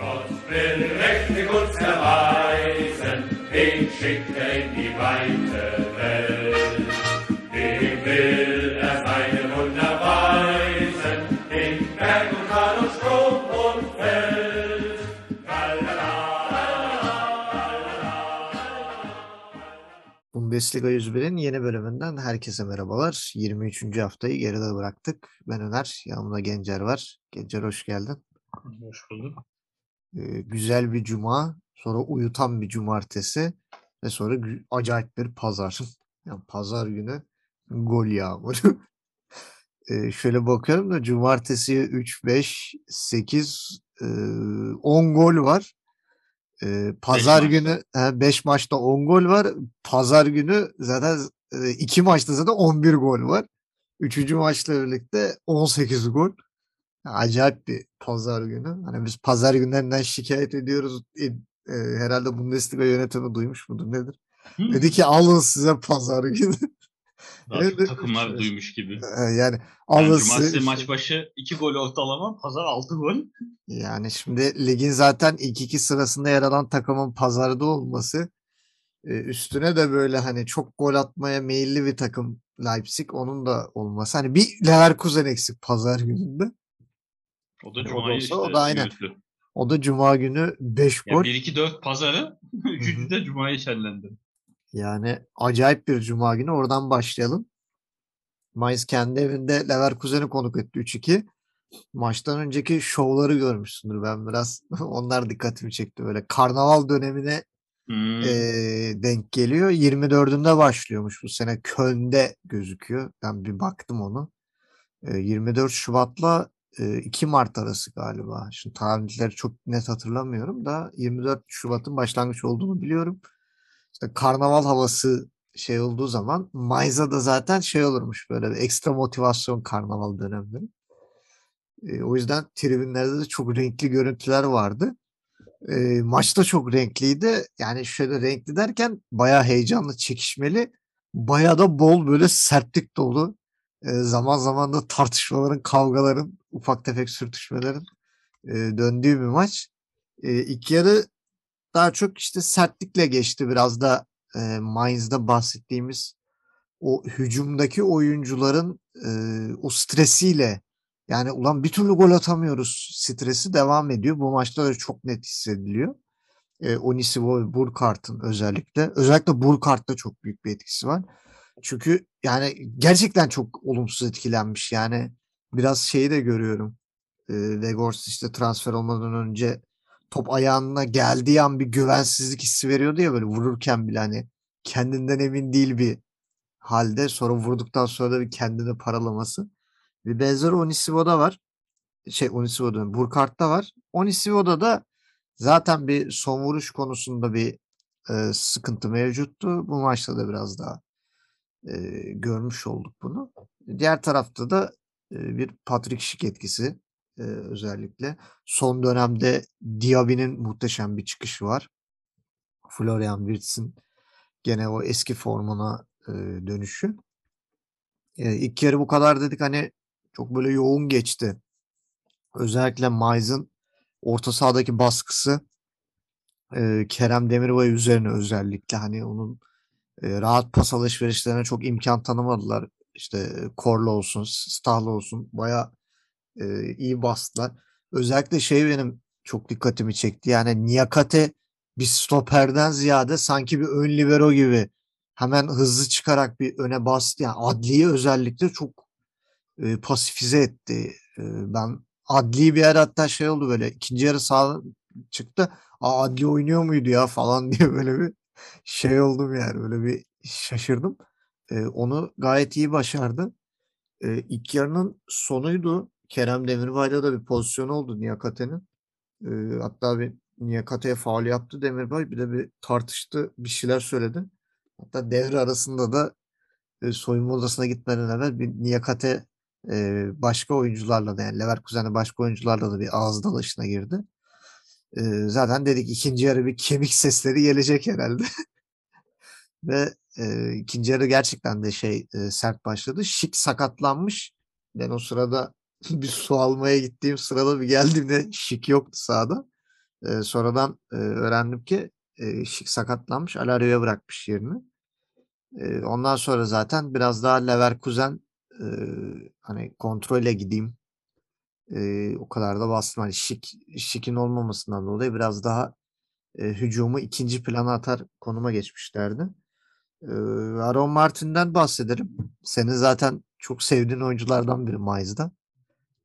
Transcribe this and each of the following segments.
Gott will mächtig uns erweisen, den schickt er in die weite Welt. Dem will er seine Wunder weisen, in Berg und Tal und Strom und Feld. Bundesliga 101'in yeni bölümünden herkese merhabalar. 23. haftayı geride bıraktık. Ben Öner, yanımda Gencer var. Gencer hoş geldin. Hoş bulduk. Güzel bir cuma, sonra uyutan bir cumartesi ve sonra acayip bir pazar. Yani pazar günü gol yağmuru. Ee, şöyle bakıyorum da cumartesi 3, 5, 8, 10 gol var. Ee, pazar maç. günü 5 maçta 10 gol var. Pazar günü zaten 2 maçta zaten 11 gol var. Üçüncü maçla birlikte 18 gol. Acayip bir pazar günü. Hani biz pazar günlerinden şikayet ediyoruz. E, e, herhalde Bundesliga yönetimi duymuş mudur nedir? Hı, Dedi ki alın size pazar günü. daha evet, takımlar evet. duymuş gibi. E, yani Yani alın cumartesi size. maç başı 2 gol ortalama, pazar 6 gol. Yani şimdi ligin zaten ilk iki sırasında yer alan takımın pazarda olması e, üstüne de böyle hani çok gol atmaya meyilli bir takım Leipzig onun da olması. Hani bir Leverkusen eksik pazar gününde. O da O da Cuma'yı olsa işte o da aynen. O da cuma günü 5 Ya gol. 1-2-4 pazarı, 3. de Cuma'yı şenlendi. Yani acayip bir cuma günü. Oradan başlayalım. Mainz kendi evinde Leverkusen'i konuk etti 3-2. Maçtan önceki şovları görmüşsündür. Ben biraz onlar dikkatimi çekti. Böyle karnaval dönemine Hmm. eee, denk geliyor. 24'ünde başlıyormuş bu sene. Köln'de gözüküyor. Ben bir baktım onu. Eee, 24 Şubat'la 2 Mart arası galiba. Şimdi tarihleri çok net hatırlamıyorum da 24 Şubat'ın başlangıç olduğunu biliyorum. İşte karnaval havası şey olduğu zaman Mainz'a da zaten şey olurmuş böyle ekstra motivasyon karnaval dönemleri. Eee, o yüzden tribünlerde de çok renkli görüntüler vardı. Eee, maç da çok renkliydi. Yani şöyle renkli derken bayağı heyecanlı, çekişmeli. Bayağı da bol böyle sertlik dolu. Zaman zaman da tartışmaların, kavgaların, ufak tefek sürtüşmelerin döndüğü bir maç. Eee ilk yarı daha çok işte sertlikle geçti. Biraz da Mainz'da bahsettiğimiz o hücumdaki oyuncuların o stresiyle yani ulan bir türlü gol atamıyoruz stresi devam ediyor. Bu maçta da çok net hissediliyor. E, Onisivo ve Burkart'ın özellikle. Özellikle Burkart'ta çok büyük bir etkisi var. Çünkü yani gerçekten çok olumsuz etkilenmiş. Yani biraz şeyi de görüyorum. E, Weghorst işte transfer olmadan önce top ayağına geldiği an bir güvensizlik hissi veriyordu ya böyle vururken bile hani kendinden emin değil bir halde sonra vurduktan sonra da bir kendini paralaması. Bir benzer Onisivo'da var. Şey Onisivo diyorum. Burkart'ta var. Onisivo'da da zaten bir son vuruş konusunda bir e, sıkıntı mevcuttu. Bu maçta da biraz daha e, görmüş olduk bunu. Diğer tarafta da e, bir Patrick Schick etkisi e, özellikle. Son dönemde Diaby'nin muhteşem bir çıkışı var. Florian Wirtz'in gene o eski formuna e, dönüşü. E, ilk yarı bu kadar dedik hani çok böyle yoğun geçti. Özellikle Mainz'ın orta sahadaki baskısı e, Kerem Demirbay üzerine özellikle hani onun e, rahat pas alışverişlerine çok imkan tanımadılar. İşte e, Korla olsun, Stahlı olsun baya iyi bastılar. Özellikle şey benim çok dikkatimi çekti. Yani Niyakate bir stoperden ziyade sanki bir ön libero gibi hemen hızlı çıkarak bir öne bastı. Yani Adli'yi özellikle çok e, pasifize etti. E, ben Adli bir yer hatta şey oldu böyle ikinci yarı sağ çıktı. Aa Adli oynuyor muydu ya falan diye böyle bir şey oldum yani böyle bir şaşırdım. E, onu gayet iyi başardı. E, ilk yarının sonuydu. Kerem Demirbay'da da bir pozisyon oldu Niyakate'nin. E, hatta bir Niyakate'ye faul yaptı Demirbay. Bir de bir tartıştı, bir şeyler söyledi. Hatta devre arasında da e, soyunma odasına gitmeden evvel bir Niyakate e, başka oyuncularla da yani Leverkusen'de başka oyuncularla da bir ağız dalaşına girdi. E, zaten dedik ikinci yarı bir kemik sesleri gelecek herhalde. Ve e, ikinci yarı gerçekten de şey e, sert başladı. Şik sakatlanmış. Ben o sırada bir su almaya gittiğim sırada bir geldiğimde Şik yoktu sahada. E, sonradan e, öğrendim ki e, Şik sakatlanmış. Alario'ya bırakmış yerini. E, ondan sonra zaten biraz daha Leverkusen e, hani kontrole gideyim. E, o kadar da bastım. Hani Şik, Şik'in olmamasından dolayı biraz daha e, hücumu ikinci plana atar konuma geçmişlerdi. E, Aaron Martin'den bahsedelim. Senin zaten çok sevdiğin oyunculardan biri Mayıs'da.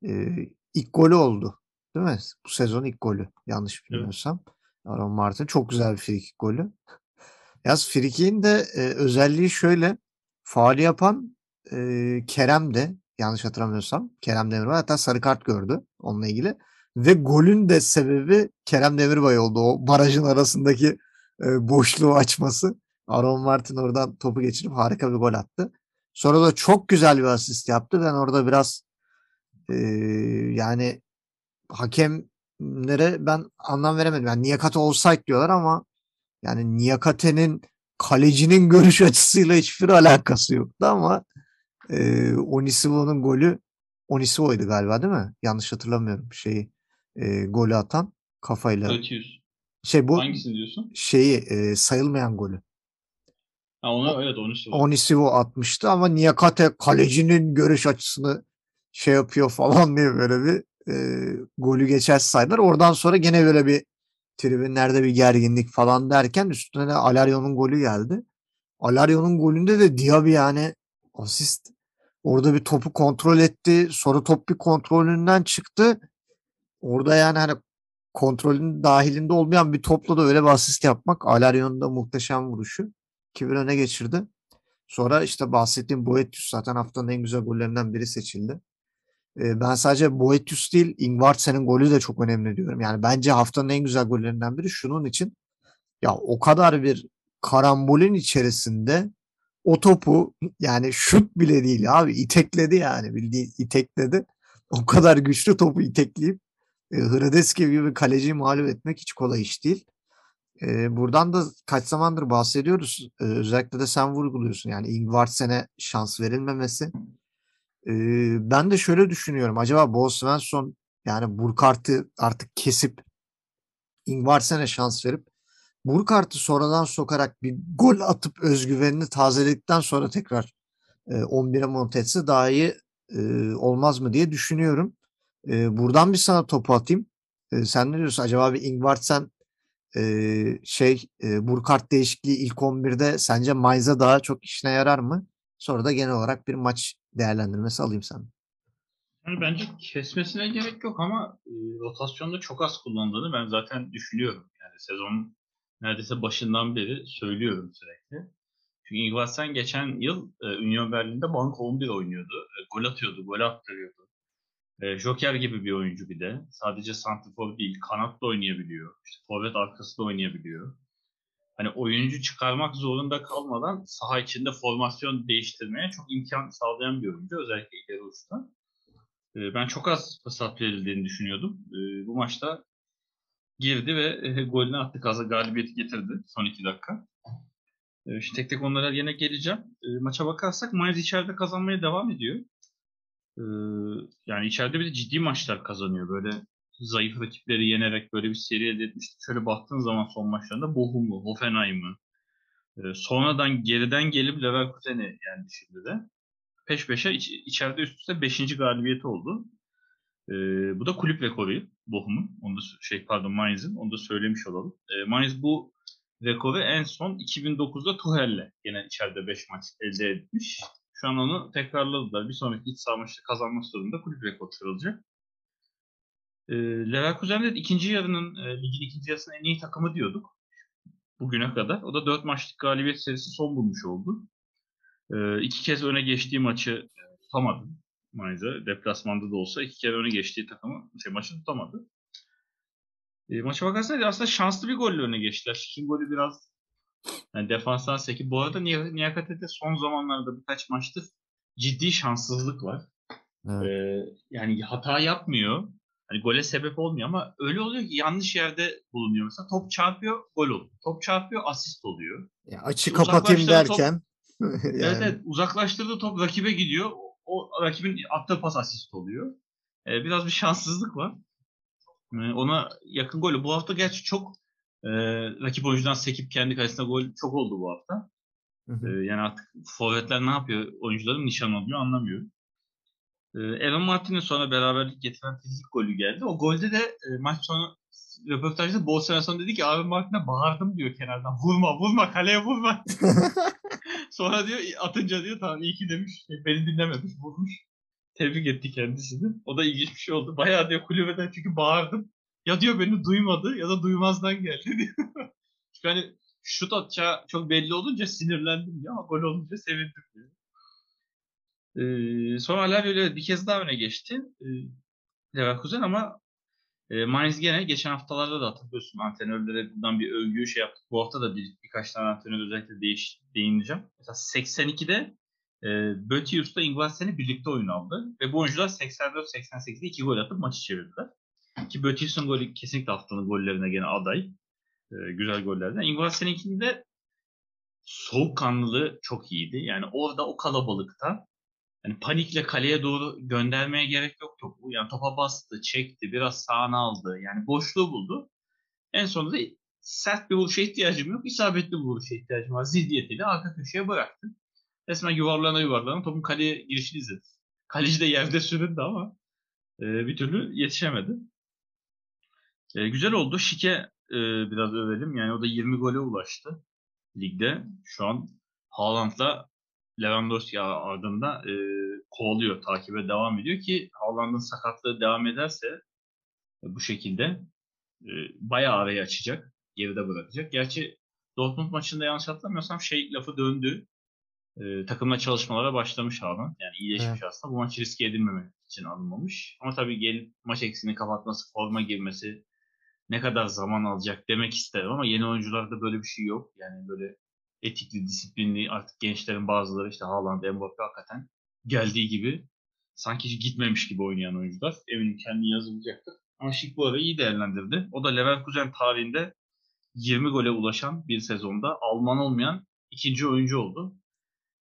E, ilk golü oldu. Değil mi? Bu sezon ilk golü. Yanlış bilmiyorsam. Aaron Martin. Çok güzel bir frikik golü. Yaz frikiğin de e, özelliği şöyle. Faali yapan e, Kerem de yanlış hatırlamıyorsam Kerem Demirbay hatta sarı kart gördü onunla ilgili. Ve golün de sebebi Kerem Demirbay oldu. O barajın arasındaki e, boşluğu açması. Aaron Martin oradan topu geçirip harika bir gol attı. Sonra da çok güzel bir asist yaptı. Ben orada biraz e, yani hakemlere ben anlam veremedim. Yani Niyakate offside diyorlar ama yani Niyakate'nin kalecinin görüş açısıyla hiçbir alakası yoktu ama e, Onisivo'nun golü Onisivo'ydu galiba değil mi? Yanlış hatırlamıyorum şeyi e, golü atan kafayla. Ötüyüz. Şey bu Hangisini diyorsun? şeyi e, sayılmayan golü. Ha onu evet söyle. Onisivo atmıştı ama Niyakate kalecinin görüş açısını şey yapıyor falan diye böyle bir e, golü geçer saydılar. Oradan sonra gene böyle bir tribünlerde bir gerginlik falan derken üstüne de Alario'nun golü geldi. Alario'nun golünde de Diaby yani asist orada bir topu kontrol etti. Sonra top bir kontrolünden çıktı. Orada yani hani kontrolün dahilinde olmayan bir topla da öyle bir asist yapmak Alario'nun da muhteşem vuruşu. 2-1 öne geçirdi. Sonra işte bahsettiğim Boetius zaten haftanın en güzel gollerinden biri seçildi. Ben sadece Boetius değil Ingvartsen'in golü de çok önemli diyorum. Yani bence haftanın en güzel gollerinden biri şunun için. Ya o kadar bir karambolün içerisinde o topu yani şut bile değil abi itekledi yani bildiğin itekledi. O kadar güçlü topu itekleyip e, Hradeski gibi kaleciyi mağlup etmek hiç kolay iş değil. E, buradan da kaç zamandır bahsediyoruz. E, özellikle de sen vurguluyorsun. Yani Ingvartsen'e şans verilmemesi. E, ben de şöyle düşünüyorum. Acaba Bo Svensson yani Burkart'ı artık kesip Ingvartsen'e şans verip Burkart'ı sonradan sokarak bir gol atıp özgüvenini tazeledikten sonra tekrar e, 11'e monte etse daha iyi e, olmaz mı diye düşünüyorum. E, buradan bir sana topu atayım. E, sen ne diyorsun? Acaba bir Ingvartsen e, şey e, Burkart değişikliği ilk 11'de sence Mayza daha çok işine yarar mı? Sonra da genel olarak bir maç değerlendirmesi alayım sen. Yani bence kesmesine gerek yok ama e, rotasyonda çok az kullandığını ben zaten düşünüyorum. Yani sezonun neredeyse başından beri söylüyorum sürekli. Çünkü Ingvartsen geçen yıl e, Union Berlin'de bank 11 oynuyordu. E, gol atıyordu, gol attırıyordu. E, Joker gibi bir oyuncu bir de. Sadece santrfor değil, kanatla oynayabiliyor. İşte forvet arkası da oynayabiliyor. Hani oyuncu çıkarmak zorunda kalmadan saha içinde formasyon değiştirmeye çok imkan sağlayan bir oyuncu. Özellikle ileri uçta. E, ben çok az fırsat verildiğini düşünüyordum. E, bu maçta girdi ve e, golünü attı. Gaza galibiyeti getirdi son iki dakika. E, şimdi tek tek onlara yine geleceğim. E, maça bakarsak Mainz içeride kazanmaya devam ediyor. E, yani içeride bir de ciddi maçlar kazanıyor. Böyle zayıf rakipleri yenerek böyle bir seri elde etmişti. Şöyle baktığın zaman son maçlarında Bochum'u, Hoffenheim'ı, e, sonradan geriden gelip Leverkusen'i yendi şimdi de. Peş peşe iç, içeride üst üste 5. galibiyeti oldu. E, bu da kulüp rekoru Bochum'un. Onu da şey pardon Mainz'in. Onu da söylemiş olalım. E, Mainz bu rekoru en son 2009'da Tuchel'le yine içeride 5 maç elde etmiş. Şu an onu tekrarladılar. Bir sonraki iç saha maçta kazanmak zorunda kulüp rekoru kırılacak. E, Leverkusen'de ikinci yarının e, ligin ikinci yarısının en iyi takımı diyorduk. Bugüne kadar. O da 4 maçlık galibiyet serisi son bulmuş oldu. E, iki kez öne geçtiği maçı tutamadı. Mainz'a. Deplasmanda da olsa iki kere öne geçtiği takımı şey, maçı tutamadı. E, maça bakarsanız aslında şanslı bir golle öne geçtiler. Şikin golü biraz yani defanstan seki. Bu arada Niyakate'de son zamanlarda birkaç maçtır ciddi şanssızlık var. Evet. Ee, yani hata yapmıyor. Hani gole sebep olmuyor ama öyle oluyor ki yanlış yerde bulunuyor. Mesela top çarpıyor, gol oluyor. Top çarpıyor, asist oluyor. Ya açı Uzaklaştırdı kapatayım top. derken Evet, yani, evet uzaklaştırdığı top rakibe gidiyor. O rakibin attığı pas asist oluyor. Ee, biraz bir şanssızlık var. E, ona yakın golü. Bu hafta gerçi çok e, rakip oyuncudan sekip kendi kalesine gol çok oldu bu hafta. Hı hı. E, yani artık forvetler ne yapıyor? Oyuncuların nişan alıyor anlamıyorum. E, Aaron Martin'in sonra beraberlik getiren fizik golü geldi. O golde de e, maç sonu röportajda Bol Svensson dedi ki Aaron Martin'e bağırdım diyor kenardan. Vurma vurma kaleye vurma. Sonra diyor atınca diyor tamam iyi ki demiş. Şey, Beni dinlememiş vurmuş. Tebrik etti kendisini. O da ilginç bir şey oldu. Bayağı diyor kulübeden çünkü bağırdım. Ya diyor beni duymadı ya da duymazdan geldi diyor. çünkü hani şut atacağı çok belli olunca sinirlendim ama gol olunca sevindim diyor. Ee, sonra Alario ile bir kez daha öne geçti. Ee, Leverkusen ama e, Mainz gene geçen haftalarda da hatırlıyorsun antrenörlere buradan bir övgü şey yaptık. Bu hafta da bir, birkaç tane antrenör özellikle değiş, değineceğim. Mesela 82'de e, Bötius'la Ingvarsen'i birlikte oyun aldı. Ve bu oyuncular 84-88'de 2 gol atıp maçı çevirdiler. Ki Bötius'un golü kesinlikle haftanın gollerine gene aday. E, güzel gollerden. Ingvarsen'inkinde soğukkanlılığı çok iyiydi. Yani orada o kalabalıkta yani panikle kaleye doğru göndermeye gerek yok topu. Yani topa bastı, çekti, biraz sağına aldı. Yani boşluğu buldu. En sonunda sert bir vuruşa ihtiyacım yok. isabetli bir vuruşa ihtiyacım var. Zihniyetiyle arka köşeye bıraktı. Resmen yuvarlana yuvarlana topun kaleye girişini izledi. Kaleci de yerde süründü ama e, bir türlü yetişemedi. E, güzel oldu. Şike e, biraz övelim. Yani o da 20 gole ulaştı ligde. Şu an Haaland'la Lewandowski ardında e, kovalıyor, takibe devam ediyor ki Haaland'ın sakatlığı devam ederse e, bu şekilde e, bayağı arayı açacak, geride bırakacak. Gerçi Dortmund maçında yanlış hatırlamıyorsam şey lafı döndü. E, takımla çalışmalara başlamış Haaland. Yani iyileşmiş Evet. aslında. Bu maçı riske edilmemek için alınmamış. Ama tabii gelip maç eksiğini kapatması, forma girmesi ne kadar zaman alacak demek isterim ama yeni oyuncularda böyle bir şey yok. Yani böyle etikli, disiplinli artık gençlerin bazıları işte Haaland, Mbappe hakikaten geldiği gibi sanki hiç gitmemiş gibi oynayan oyuncular. Eminim kendini yazılacaktır. Ama Şik bu arayı iyi değerlendirdi. O da Leverkusen tarihinde 20 gole ulaşan bir sezonda Alman olmayan ikinci oyuncu oldu.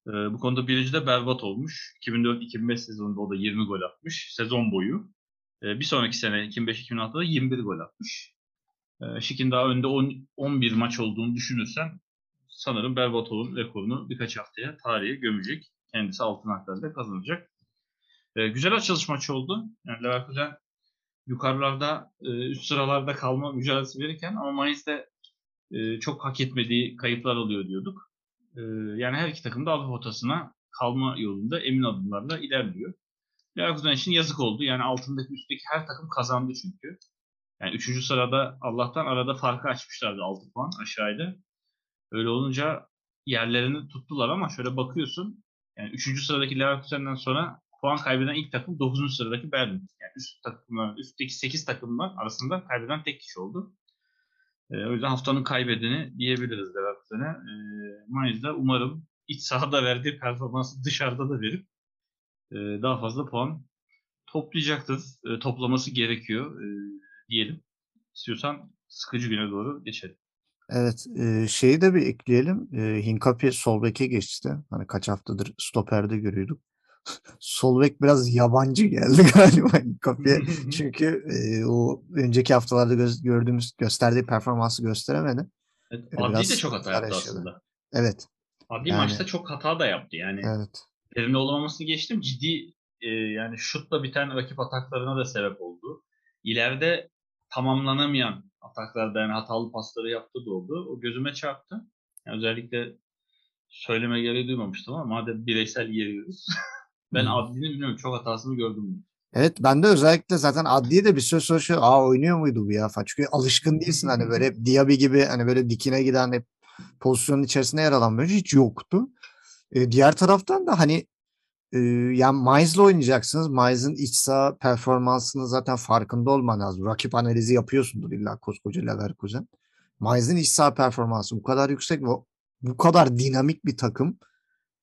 Ee, bu konuda birinci de berbat olmuş. 2004-2005 sezonunda o da 20 gol atmış sezon boyu. Ee, bir sonraki sene 2005-2006'da 21 gol atmış. Ee, Şik'in daha önde 10, 11 maç olduğunu düşünürsen sanırım Berbatov'un rekorunu birkaç haftaya tarihe gömecek. Kendisi altın haklarında kazanacak. Ee, güzel açılış maçı oldu. Yani Leverkusen yukarılarda, e, üst sıralarda kalma mücadelesi verirken ama Mainz'de e, çok hak etmediği kayıplar oluyor diyorduk. E, yani her iki takım da Avrupa potasına kalma yolunda emin adımlarla ilerliyor. Leverkusen için yazık oldu. Yani altındaki üstteki her takım kazandı çünkü. Yani üçüncü sırada Allah'tan arada farkı açmışlardı 6 puan aşağıda. Öyle olunca yerlerini tuttular ama şöyle bakıyorsun. Yani 3. sıradaki Leverkusen'den sonra puan kaybeden ilk takım 9. sıradaki Berlin. Yani üst takımlar, üstteki 8 takımlar arasında kaybeden tek kişi oldu. Ee, o yüzden haftanın kaybedeni diyebiliriz Leverkusen'e. Ee, Mainz'da umarım iç sahada verdiği performansı dışarıda da verip e, daha fazla puan toplayacaktır. E, toplaması gerekiyor e, diyelim. İstiyorsan sıkıcı güne doğru geçelim. Evet, e, şeyi de bir ekleyelim. E, Hincapié sol beke geçti. Hani kaç haftadır stoperde görüyorduk. Sol bek biraz yabancı geldi galiba Hincapié. Çünkü e, o önceki haftalarda göz- gördüğümüz gösterdiği performansı gösteremedi. Evet, E, biraz de çok hata yaptı yaşadı. aslında. Evet, Adli Yani- maçta çok hata da yaptı. Yani evet. verimli olamamasını geçtim. Ciddi e, yani şutla biten rakip ataklarına da sebep oldu. İleride tamamlanamayan ataklarda yani hatalı pasları yaptı da oldu. O gözüme çarptı. Yani özellikle söyleme gereği duymamıştım ama madem bireysel yeriyoruz. ben Hı. Adli'nin bilmiyorum çok hatasını gördüm. Evet ben de özellikle zaten Adli'ye de bir süre sonra şu aa oynuyor muydu bu ya. Çünkü alışkın değilsin hani böyle hep Diaby gibi hani böyle dikine giden hep pozisyonun içerisinde yer alan böyle hiç yoktu. E, diğer taraftan da hani e, yani Mainz'la oynayacaksınız. Mainz'ın iç saha performansının zaten farkında olman lazım. Rakip analizi yapıyorsundur illa koskoca Leverkusen. Mainz'in iç saha performansı bu kadar yüksek ve bu kadar dinamik bir takım.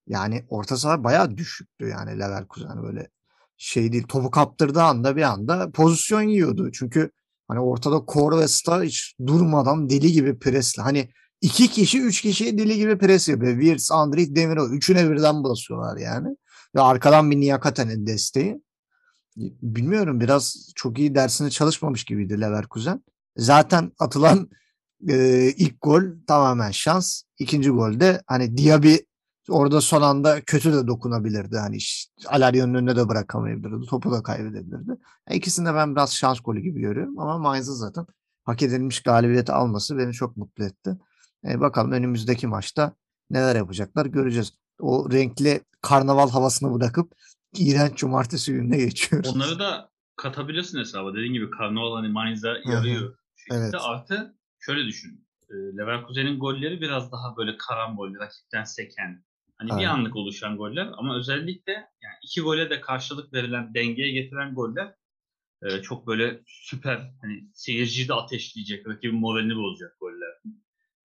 Yani orta saha bayağı düşüktü yani Leverkusen böyle şey değil. Topu kaptırdığı anda bir anda pozisyon yiyordu. Çünkü hani ortada Kor ve Star hiç durmadan deli gibi presle. Hani iki kişi üç kişi deli gibi pres yapıyor. Wirtz, Andrich, Demirel. Üçüne birden basıyorlar yani. Ve arkadan bir Niyakate'nin desteği. Bilmiyorum biraz çok iyi dersini çalışmamış gibiydi Leverkusen. Zaten atılan e, ilk gol tamamen şans. İkinci golde hani Diaby orada son anda kötü de dokunabilirdi. Hani işte Alarya'nın önüne de bırakamayabilirdi. Topu da kaybedebilirdi. Yani de ben biraz şans golü gibi görüyorum. Ama Mainz'ın zaten hak edilmiş galibiyeti alması beni çok mutlu etti. E, bakalım önümüzdeki maçta neler yapacaklar göreceğiz. O renkli karnaval havasını bırakıp iğrenç cumartesi gününe geçiyoruz. Onları da katabilirsin hesaba. Dediğin gibi Karnaval hani Mainz'a yarıyor. Evet. Artı şöyle düşün. e, Leverkusen'in golleri biraz daha böyle karambol, rakipten seken. Hani bir Aynen. anlık oluşan goller ama özellikle yani iki gole de karşılık verilen, dengeye getiren goller e, çok böyle süper hani seyirciyi de ateşleyecek, rakibin moralini bozacak goller.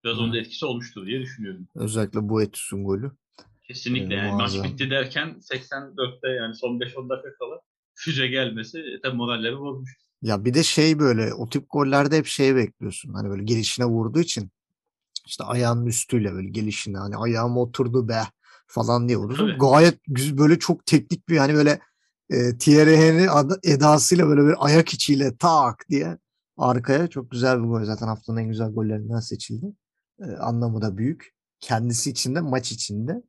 Biraz Hı. onun da etkisi olmuştur diye düşünüyorum. Özellikle bu Etus'un golü. Kesinlikle Ee, yani maç bitti derken 84'te yani son 5-10 dakika kala füze gelmesi e, tabii moralleri bozmuş. Ya bir de şey böyle o tip gollerde hep şey bekliyorsun. Hani böyle gelişine vurduğu için işte ayağının üstüyle böyle gelişine hani ayağıma oturdu be falan diye vurursun. Tabii. Gayet güzel böyle çok teknik bir hani böyle e, Thierry Henry edasıyla böyle bir ayak içiyle tak diye arkaya çok güzel bir gol. Zaten haftanın en güzel gollerinden seçildi. E, anlamı da büyük. Kendisi için de maç içinde.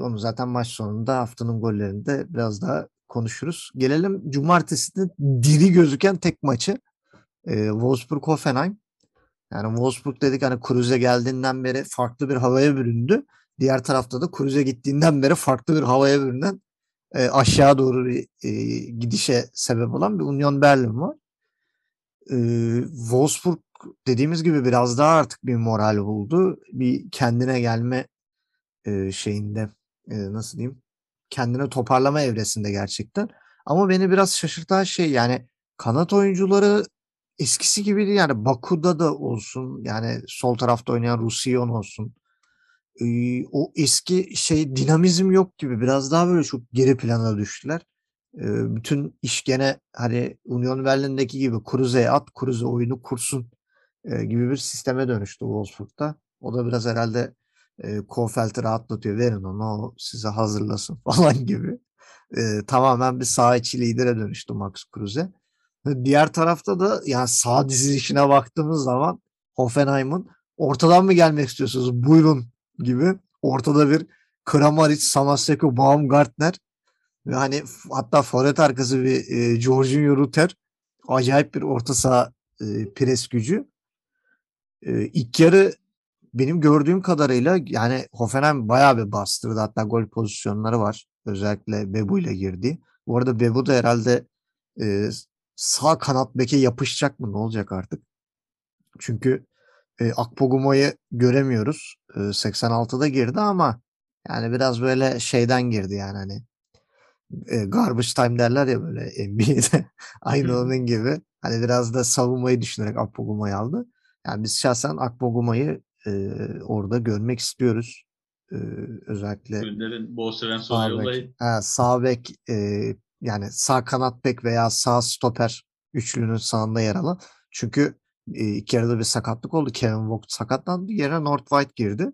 Onu zaten maç sonunda haftanın gollerinde biraz daha konuşuruz. Gelelim cumartesinin diri gözüken tek maçı. E, Wolfsburg-Hoffenheim. Yani Wolfsburg dedik hani Kruse geldiğinden beri farklı bir havaya büründü. Diğer tarafta da Kruse gittiğinden beri farklı bir havaya bürünen e, aşağı doğru bir e, gidişe sebep olan bir Union Berlin var. E, Wolfsburg dediğimiz gibi biraz daha artık bir moral buldu. Bir kendine gelme e, şeyinde e, nasıl diyeyim kendine toparlama evresinde gerçekten. Ama beni biraz şaşırtan şey yani kanat oyuncuları eskisi gibi değil yani Baku'da da olsun yani sol tarafta oynayan Rusiyon olsun Ee, o eski şey dinamizm yok gibi biraz daha böyle çok geri plana düştüler. Bütün iş gene hani Union Berlin'deki gibi Kruse'ye at Kruse oyunu kursun gibi bir sisteme dönüştü Wolfsburg'da. O da biraz herhalde e, Kofeld'i rahatlatıyor. Verin onu o size hazırlasın falan gibi. E, tamamen bir sağ içi lidere dönüştü Max Kruse. Diğer tarafta da yani sağ dizilişine baktığımız zaman Hoffenheim'ın ortadan mı gelmek istiyorsunuz? Buyurun gibi. Ortada bir Kramaric, Samaseko, Baumgartner ve hani hatta forvet arkası bir e, Jorginho Rutter. Acayip bir orta saha e, pres gücü. E, ilk yarı benim gördüğüm kadarıyla yani Hoffenheim bayağı bir bastırdı. Hatta gol pozisyonları var. Özellikle Bebu ile girdi. Bu arada Bebu da herhalde e, sağ kanat beke yapışacak mı? Ne olacak artık? Çünkü e, Akpoguma'yı göremiyoruz. E, 86'da girdi ama yani biraz böyle şeyden girdi yani hani e, garbage time derler ya böyle NBA'de. Aynı onun gibi. Hani biraz da savunmayı düşünerek Akpoguma'yı aldı. Yani biz şahsen Akpoguma'yı e, orada görmek istiyoruz. E, özellikle sağ bek, sağ bek e, yani sağ kanat bek veya sağ stoper üçlünün sağında yer alan. Çünkü e, iki yarıda bir sakatlık oldu. Kevin Vogt sakatlandı. Yerine North White girdi.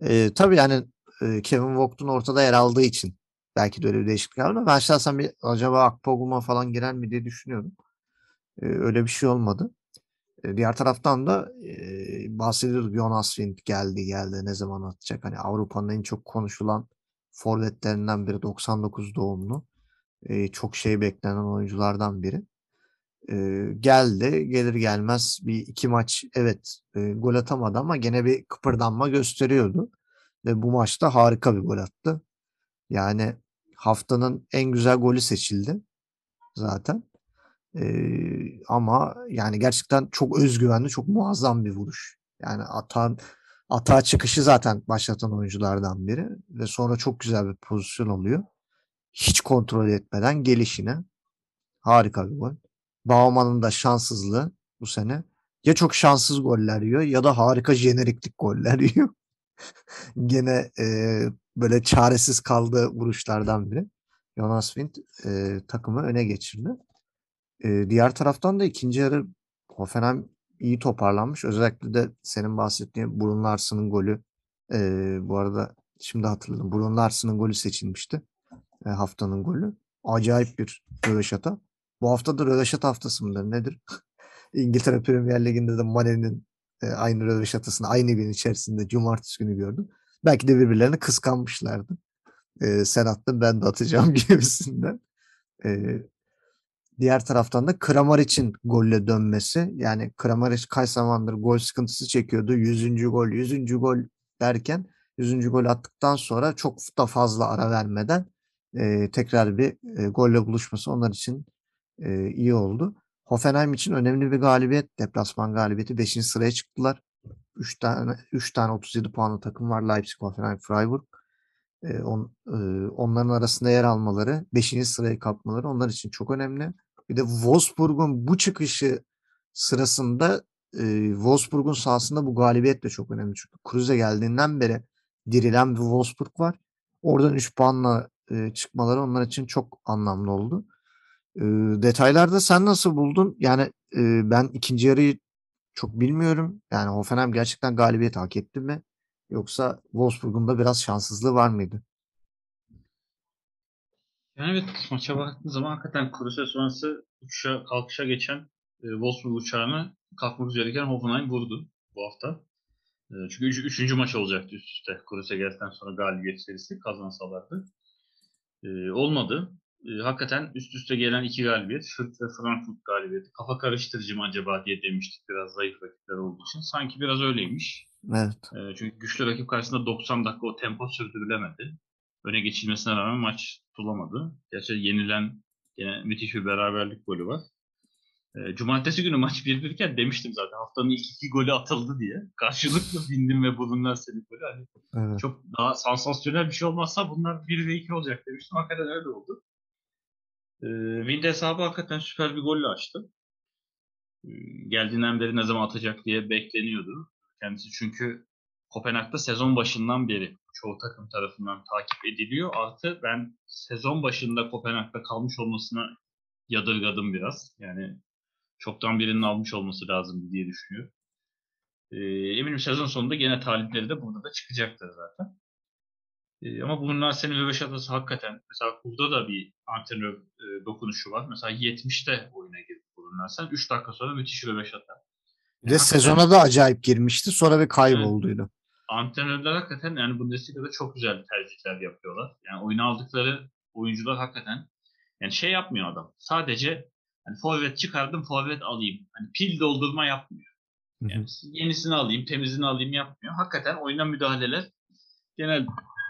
E, tabii yani e, Kevin Vogt'un ortada yer aldığı için belki de öyle bir değişiklik var ama ben şahsen bir acaba Akpoguma falan girer mi diye düşünüyordum. E, öyle bir şey olmadı. Diğer taraftan da e, bahsediyorduk Jonas Wind geldi geldi ne zaman atacak. Hani Avrupa'nın en çok konuşulan forvetlerinden biri 99 doğumlu. E, çok şey beklenen oyunculardan biri. E, geldi gelir gelmez bir iki maç evet e, gol atamadı ama gene bir kıpırdanma gösteriyordu. Ve bu maçta harika bir gol attı. Yani haftanın en güzel golü seçildi zaten. Ee, ama yani gerçekten çok özgüvenli, çok muazzam bir vuruş. Yani atan atağa çıkışı zaten başlatan oyunculardan biri ve sonra çok güzel bir pozisyon oluyor. Hiç kontrol etmeden gelişine harika bir gol. Bauman'ın da şanssızlığı bu sene. Ya çok şanssız goller yiyor ya da harika jeneriklik goller yiyor. Gene e, böyle çaresiz kaldığı vuruşlardan biri. Jonas Wind e, takımı öne geçirdi. E, diğer taraftan da ikinci yarı Hoffenheim iyi toparlanmış. Özellikle de senin bahsettiğin Bruno Larsen'ın golü. E, bu arada şimdi hatırladım. Bruno Larsen'ın golü seçilmişti. E, haftanın golü. Acayip bir röveşata. Bu hafta da röveşat haftası mıdır nedir? İngiltere Premier Ligi'nde de Mane'nin e, aynı röveşatasını aynı gün içerisinde cumartesi günü gördüm. Belki de birbirlerini kıskanmışlardı. E, sen attın ben de atacağım gibisinden. E, diğer taraftan da Kramaric'in golle dönmesi. Yani Kramaric kaç zamandır gol sıkıntısı çekiyordu. 100. gol, 100. gol derken 100. gol attıktan sonra çok da fazla ara vermeden e, tekrar bir e, golle buluşması onlar için e, iyi oldu. Hoffenheim için önemli bir galibiyet. Deplasman galibiyeti. 5. sıraya çıktılar. 3 tane 3 tane 37 puanlı takım var. Leipzig, Hoffenheim, Freiburg. E, on, e, onların arasında yer almaları, 5. sırayı kapmaları onlar için çok önemli. Bir de Wolfsburg'un bu çıkışı sırasında e, Wolfsburg'un sahasında bu galibiyet de çok önemli. Çünkü Kruse geldiğinden beri dirilen bir Wolfsburg var. Oradan 3 puanla e, çıkmaları onlar için çok anlamlı oldu. E, detaylarda sen nasıl buldun? Yani e, ben ikinci yarıyı çok bilmiyorum. Yani Hoffenheim gerçekten galibiyet hak etti mi? Yoksa Wolfsburg'un da biraz şanssızlığı var mıydı? Yani evet maça baktığın zaman hakikaten Kruse sonrası uçuşa, kalkışa geçen e, Wolfsburg uçağını kalkmak üzereyken Hoffenheim vurdu bu hafta. E, çünkü üç, üçüncü maç olacaktı üst üste. Kruse geldikten sonra galibiyet serisi kazansalardı. E, olmadı. E, hakikaten üst üste gelen iki galibiyet, Fürth ve Frankfurt galibiyeti. Kafa karıştırıcı mı acaba diye demiştik biraz zayıf rakipler olduğu için. Sanki biraz öyleymiş. Evet. E, çünkü güçlü rakip karşısında 90 dakika o tempo sürdürülemedi. Öne geçilmesine rağmen maç tutulamadı. Gerçi yenilen yine müthiş bir beraberlik golü var. E, cumartesi günü maç 1-1 iken demiştim zaten haftanın ilk iki golü atıldı diye. Karşılıklı bindim ve bulunlar seni golü. Hani evet. çok daha sansasyonel bir şey olmazsa bunlar 1 ve 2 olacak demiştim. Hakikaten öyle oldu. E, Wind hesabı hakikaten süper bir golle açtı. E, geldiğinden beri ne zaman atacak diye bekleniyordu. Kendisi çünkü Kopenhag'da sezon başından beri çoğu takım tarafından takip ediliyor. Artı ben sezon başında Kopenhag'da kalmış olmasına yadırgadım biraz. Yani çoktan birinin almış olması lazım diye düşünüyorum. Ee, eminim sezon sonunda gene talipleri de burada da çıkacaktır zaten. Ee, ama bunlar senin röveş atası hakikaten. Mesela burada da bir antrenör e, dokunuşu var. Mesela 70'te oyuna girdi bunlar. Sen 3 dakika sonra müthiş röveş atar. De sezona da acayip girmişti. Sonra bir kaybolduydu. Evet antrenörler hakikaten yani Bundesliga'da çok güzel tercihler yapıyorlar. Yani oyuna aldıkları oyuncular hakikaten yani şey yapmıyor adam. Sadece hani forvet çıkardım forvet alayım. Hani pil doldurma yapmıyor. Yani yenisini alayım, temizini alayım yapmıyor. Hakikaten oyuna müdahaleler genel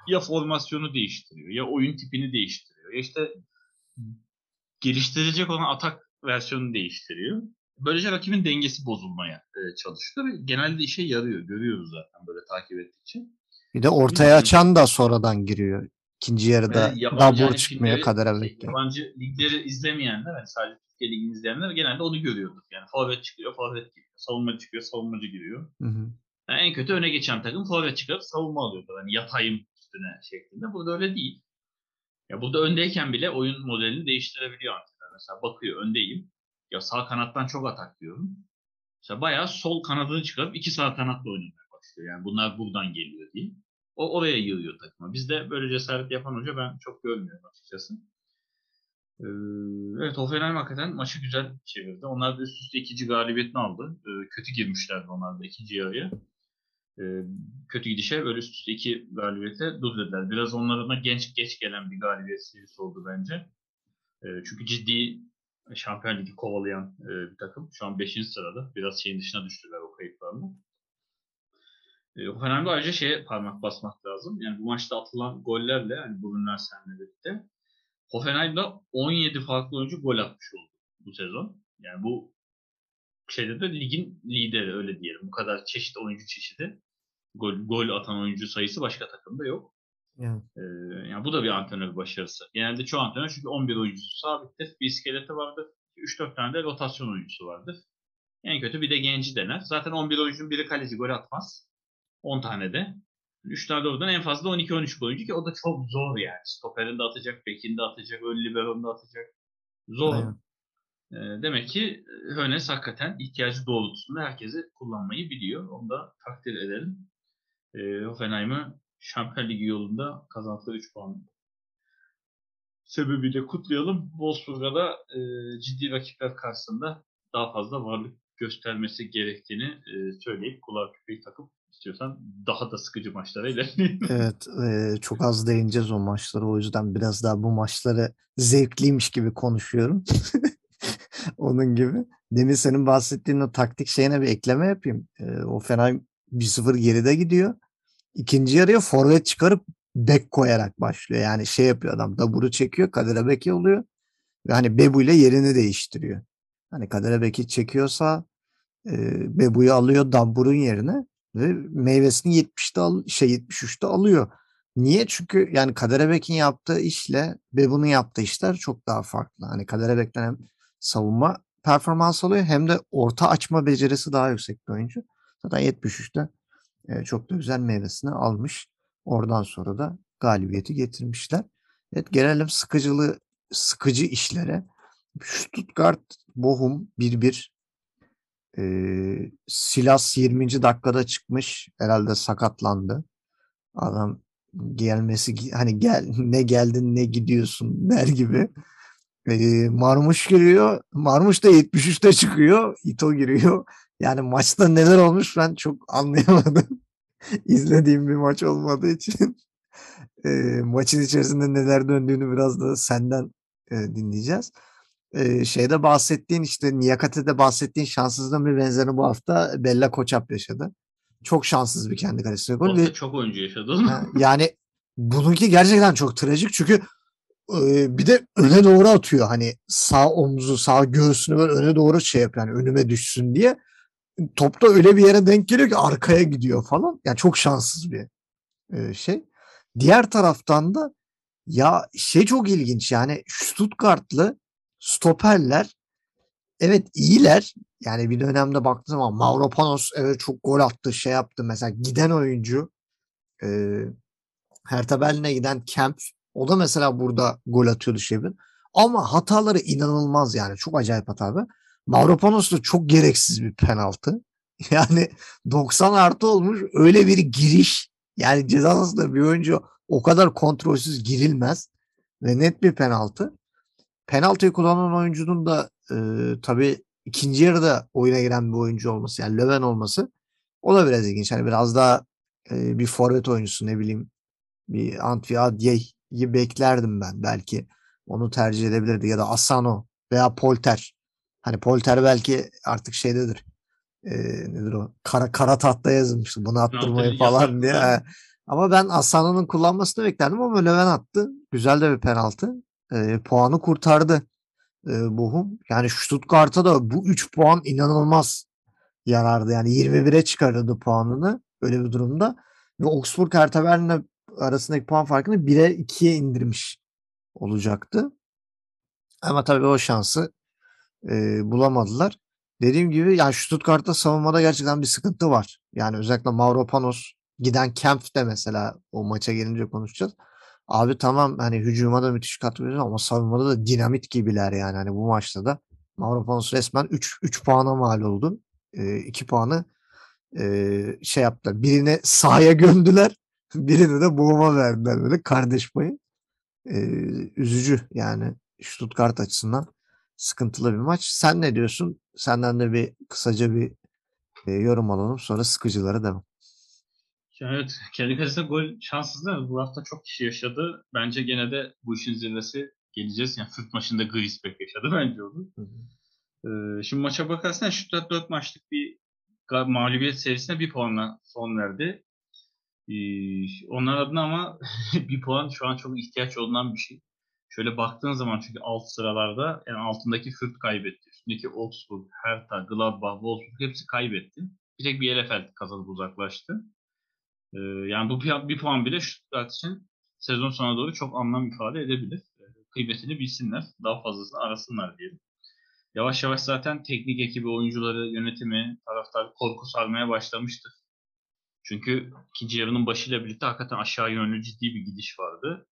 ya formasyonu değiştiriyor ya oyun tipini değiştiriyor. Ya işte geliştirecek olan atak versiyonu değiştiriyor. Böylece rakibin dengesi bozulmaya e, çalıştı ve genelde işe yarıyor. Görüyoruz zaten böyle takip ettikçe. Bir de ortaya açan da sonradan giriyor. İkinci yarıda double yani çıkmıyor filmleri- kadere şey, yabancı ligleri izlemeyenler, yani sadece Türkiye ligini izleyenler genelde onu görüyordur. Yani forvet çıkıyor, forvet giriyor. Savunma çıkıyor, savunmacı giriyor. Hı hı. Yani en kötü öne geçen takım forvet çıkarıp savunma alıyordu. Hani yatayım üstüne şeklinde. Burada öyle değil. Ya burada öndeyken bile oyun modelini değiştirebiliyor antrenör. Mesela bakıyor öndeyim. Ya sağ kanattan çok atak diyorum. Mesela bayağı sol kanadını çıkarıp iki sağ kanatla oynamaya başlıyor. Yani bunlar buradan geliyor diye. O oraya yığıyor takıma. Bizde böyle cesaret yapan hoca ben çok görmüyorum açıkçası. Ee, evet Hoffenheim hakikaten maçı güzel çevirdi. Onlar da üst üste ikinci galibiyetini aldı. Ee, kötü girmişlerdi onlar da ikinci yarıya. Ee, kötü gidişe böyle üst üste iki galibiyete dur dediler. Biraz onların da genç geç gelen bir galibiyet serisi oldu bence. Ee, çünkü ciddi Şampiyon Ligi kovalayan e, bir takım. Şu an 5. sırada. Biraz şeyin dışına düştüler o kayıplarla. E, Hoffenheim'de ayrıca şeye parmak basmak lazım. Yani bu maçta atılan gollerle hani bugünler seninle birlikte Hoffenheim'da 17 farklı oyuncu gol atmış oldu bu sezon. Yani bu şeyde de ligin lideri öyle diyelim. Bu kadar çeşit oyuncu çeşidi. Gol, gol atan oyuncu sayısı başka takımda yok. Evet. Ee, yani bu da bir antrenör başarısı. Genelde çoğu antrenör çünkü 11 oyuncusu sabittir. Bir iskeleti vardır. 3-4 tane de rotasyon oyuncusu vardır. En kötü bir de genci dener. Zaten 11 oyuncunun biri kaleci gol atmaz. 10 tane de. 3 tane de oradan en fazla 12-13 oyuncu ki o da çok zor yani. Stoperin de atacak, bekin de atacak, ön liberon da atacak. Zor. Aynen. Demek ki Hönes hakikaten ihtiyacı doğrultusunda herkesi kullanmayı biliyor. Onu da takdir edelim. Ee, Hoffenheim'ı Şampiyon Ligi yolunda kazandığı 3 puan. sebebiyle kutlayalım. Wolfsburg'a da e, ciddi rakipler karşısında daha fazla varlık göstermesi gerektiğini e, söyleyip kulağa küpeyi takıp istiyorsan daha da sıkıcı maçlara ilerleyelim. Evet, e, çok az değineceğiz o maçlara. O yüzden biraz daha bu maçları zevkliymiş gibi konuşuyorum. Onun gibi. Demin senin bahsettiğin o taktik şeyine bir ekleme yapayım. E, o fena 1-0 geride gidiyor. İkinci yarıya forvet çıkarıp bek koyarak başlıyor. Yani şey yapıyor adam. Daburu çekiyor. Kadir Beki oluyor. Ve hani Bebu ile yerini değiştiriyor. Hani Kadir Beki çekiyorsa e, Bebu'yu alıyor Dabur'un yerine ve meyvesini 70'te al, şey 73'te alıyor. Niye? Çünkü yani Kaderebek'in yaptığı işle Bebu'nun yaptığı işler çok daha farklı. Hani Kaderebek'ten hem savunma performans alıyor hem de orta açma becerisi daha yüksek bir oyuncu. Zaten 73'te e, çok da güzel meyvesini almış. Oradan sonra da galibiyeti getirmişler. Evet gelelim sıkıcılığı sıkıcı işlere. Stuttgart Bochum 1-1 ee, Silas 20. dakikada çıkmış. Herhalde sakatlandı. Adam gelmesi hani gel ne geldin ne gidiyorsun der gibi. Ee, Marmuş giriyor. Marmuş da 73'te çıkıyor. Ito giriyor. Yani maçta neler olmuş ben çok anlayamadım. İzlediğim bir maç olmadığı için. e, maçın içerisinde neler döndüğünü biraz da senden e, dinleyeceğiz e, şeyde bahsettiğin işte Niyakate'de bahsettiğin şanssızlığın bir benzerini bu hafta Bella Koçap yaşadı. Çok şanssız bir kendi kalesine gol. Ve, çok oyuncu yaşadı yani bununki gerçekten çok trajik çünkü e, bir de öne doğru atıyor. Hani sağ omzu, sağ göğsünü böyle öne doğru şey yapıyor. Yani önüme düşsün diye. Top da öyle bir yere denk geliyor ki arkaya gidiyor falan. Yani çok şanssız bir e, şey. Diğer taraftan da ya şey çok ilginç yani Stuttgart'lı stoperler evet iyiler. Yani bir dönemde baktığım zaman Mauro Panos evet çok gol attı şey yaptı. Mesela giden oyuncu e, Hertha Berlin'e giden Kemp o da mesela burada gol atıyordu Şebin. Ama hataları inanılmaz yani. Çok acayip hatalı. Mauro Panos da çok gereksiz bir penaltı. Yani 90 artı olmuş öyle bir giriş. Yani ceza sahasında bir oyuncu o kadar kontrolsüz girilmez. Ve net bir penaltı penaltıyı kullanan oyuncunun da e, tabii ikinci yarıda oyuna giren bir oyuncu olması yani Löwen olması o da biraz ilginç. Yani biraz daha e, bir forvet oyuncusu ne bileyim bir Antwi Adye'yi beklerdim ben belki. Onu tercih edebilirdi ya da Asano veya Polter. Hani Polter belki artık şeydedir. E, nedir o? Kara, kara tahta yazılmıştı. Bunu attırmayı falan diye. Ama ben Asano'nun kullanmasını beklerdim ama Löwen attı. Güzel de bir penaltı e, puanı kurtardı e, Bochum. Yani Stuttgart'a da bu 3 puan inanılmaz yarardı. Yani 21'e çıkardı puanını öyle bir durumda. Ve Augsburg Hertha Berlin'le arasındaki puan farkını 1'e 2'ye indirmiş olacaktı. Ama tabii o şansı e, bulamadılar. Dediğim gibi yani Stuttgart'ta savunmada gerçekten bir sıkıntı var. Yani özellikle Mauro Panos giden Kempf de mesela o maça gelince konuşacağız. Abi tamam hani hücuma da müthiş katkı veriyor ama savunmada da dinamit gibiler yani. Hani bu maçta da Mavropanos resmen 3 3 puana mal oldu. 2 e, puanı e, şey yaptılar. Birine sahaya gömdüler. Birini de boğuma verdiler böyle kardeş payı. E, üzücü yani Stuttgart açısından sıkıntılı bir maç. Sen ne diyorsun? Senden de bir kısaca bir e, yorum alalım. Sonra sıkıcılara devam. Evet, kendi kalesine gol şanssızlığı bu hafta çok kişi yaşadı. Bence gene de bu işin zirvesi geleceğiz. Yani Fırt maçında Griesbeck yaşadı bence onu. Ee, şimdi maça bakarsan Stuttgart 4 maçlık bir mağlubiyet serisine bir puanla son verdi. Ee, onlar adına ama bir puan şu an çok ihtiyaç olunan bir şey. Şöyle baktığın zaman çünkü alt sıralarda yani altındaki Fırt kaybetti. Üstündeki Augsburg, Hertha, Gladbach, Wolfsburg hepsi kaybetti. Bir tek Bielefeld kazanıp uzaklaştı. Ee, yani bu bir puan bile Stuttgart için sezon sonuna doğru çok anlam ifade edebilir. Ee, kıymetini bilsinler. Daha fazlasını arasınlar diyelim. Yavaş yavaş zaten teknik ekibi, oyuncuları, yönetimi, taraftar korku sarmaya başlamıştır. Çünkü ikinci yarının başıyla birlikte hakikaten aşağı yönlü ciddi bir gidiş vardı.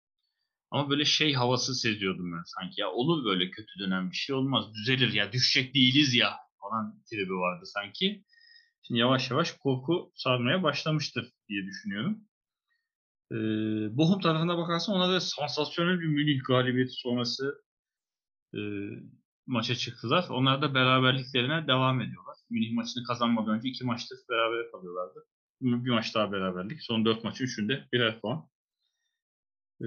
Ama böyle şey havası seziyordum ben sanki. Ya olur böyle kötü dönem bir şey olmaz. Düzelir ya düşecek değiliz ya falan tribi vardı sanki. Şimdi yavaş yavaş korku sarmaya başlamıştır diye düşünüyorum. E, Bochum tarafına bakarsan ona da sansasyonel bir Münih galibiyeti sonrası e, maça çıktılar. Onlar da beraberliklerine devam ediyorlar. Münih maçını kazanmadan önce iki maçtır beraber kalıyorlardı. Bir maç daha beraberlik. Son dört maçın üçünde birer puan. Ee,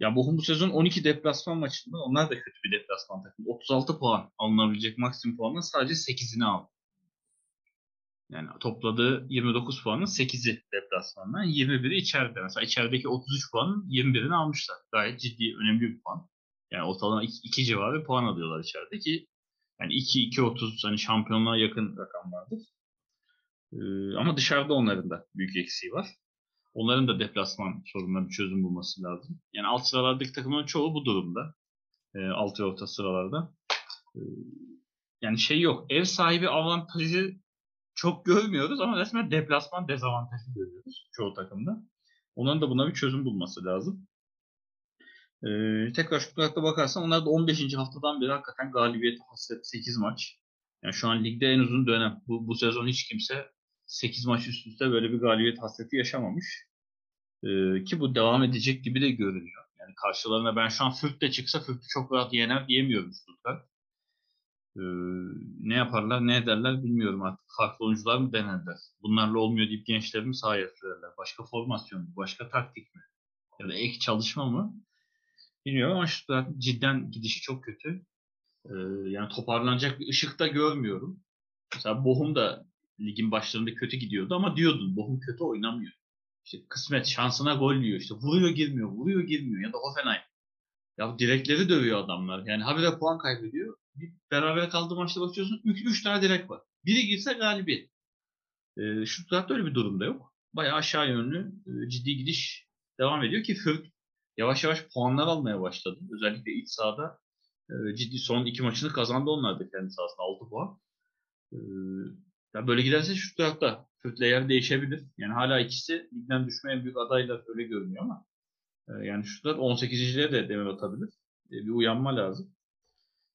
ya Bochum bu sezon 12 deplasman maçında onlar da kötü bir deplasman takımı. 36 puan alınabilecek maksimum puanın sadece 8'ini aldı. Yani topladığı 29 puanın 8'i deplasmandan, 21'i içeride. Mesela içerideki 33 puanın 21'ini almışlar. Gayet ciddi, önemli bir puan. Yani ortalama 2 civarı puan alıyorlar içeride ki yani 2-2-30 hani şampiyonluğa yakın rakamlardır. Ee, ama dışarıda onların da büyük eksiği var. Onların da deplasman sorununa bir çözüm bulması lazım. Yani alt sıralardaki takımların çoğu bu durumda. E, alt ve orta sıralarda. E, yani şey yok. Ev sahibi avantajı çok görmüyoruz ama resmen deplasman dezavantajı görüyoruz çoğu takımda. Onların da buna bir çözüm bulması lazım. Ee, tekrar şu tarafta bakarsan onlar da 15. haftadan beri hakikaten galibiyet hasret 8 maç. Yani şu an ligde en uzun dönem. Bu, bu sezon hiç kimse 8 maç üst üste böyle bir galibiyet hasreti yaşamamış. Ee, ki bu devam edecek gibi de görünüyor. Yani karşılarına ben şu an Fürt de çıksa Fürt'ü çok rahat yener diyemiyorum Stuttgart. Ee, ne yaparlar ne ederler bilmiyorum artık. Farklı oyuncular mı denerler? Bunlarla olmuyor deyip gençlerimi sahaya sürerler. Başka formasyon mu? Başka taktik mi? Ya da ek çalışma mı? Bilmiyorum ama Stuttgart cidden gidişi çok kötü. Ee, yani toparlanacak bir ışık da görmüyorum. Mesela Bochum da ligin başlarında kötü gidiyordu ama diyordun Bochum kötü oynamıyor. İşte kısmet şansına gol yiyor. İşte vuruyor girmiyor, vuruyor girmiyor ya da Hoffenheim. Ya direkleri dövüyor adamlar. Yani habire puan kaybediyor. Bir beraber kaldığı maçta bakıyorsun 3 tane direk var. Biri girse galibiyet. Ee, şu tarafta öyle bir durumda yok. Bayağı aşağı yönlü e, ciddi gidiş devam ediyor ki Fürk yavaş yavaş puanlar almaya başladı. Özellikle iç sahada e, ciddi son iki maçını kazandı onlar da kendi sahasında 6 puan. E, ya böyle giderse şu tarafta yer değişebilir. Yani hala ikisi ligden düşmeyen büyük adaylar öyle görünüyor ama e, yani şu taraf 18.liğe de demir atabilir. E, bir uyanma lazım.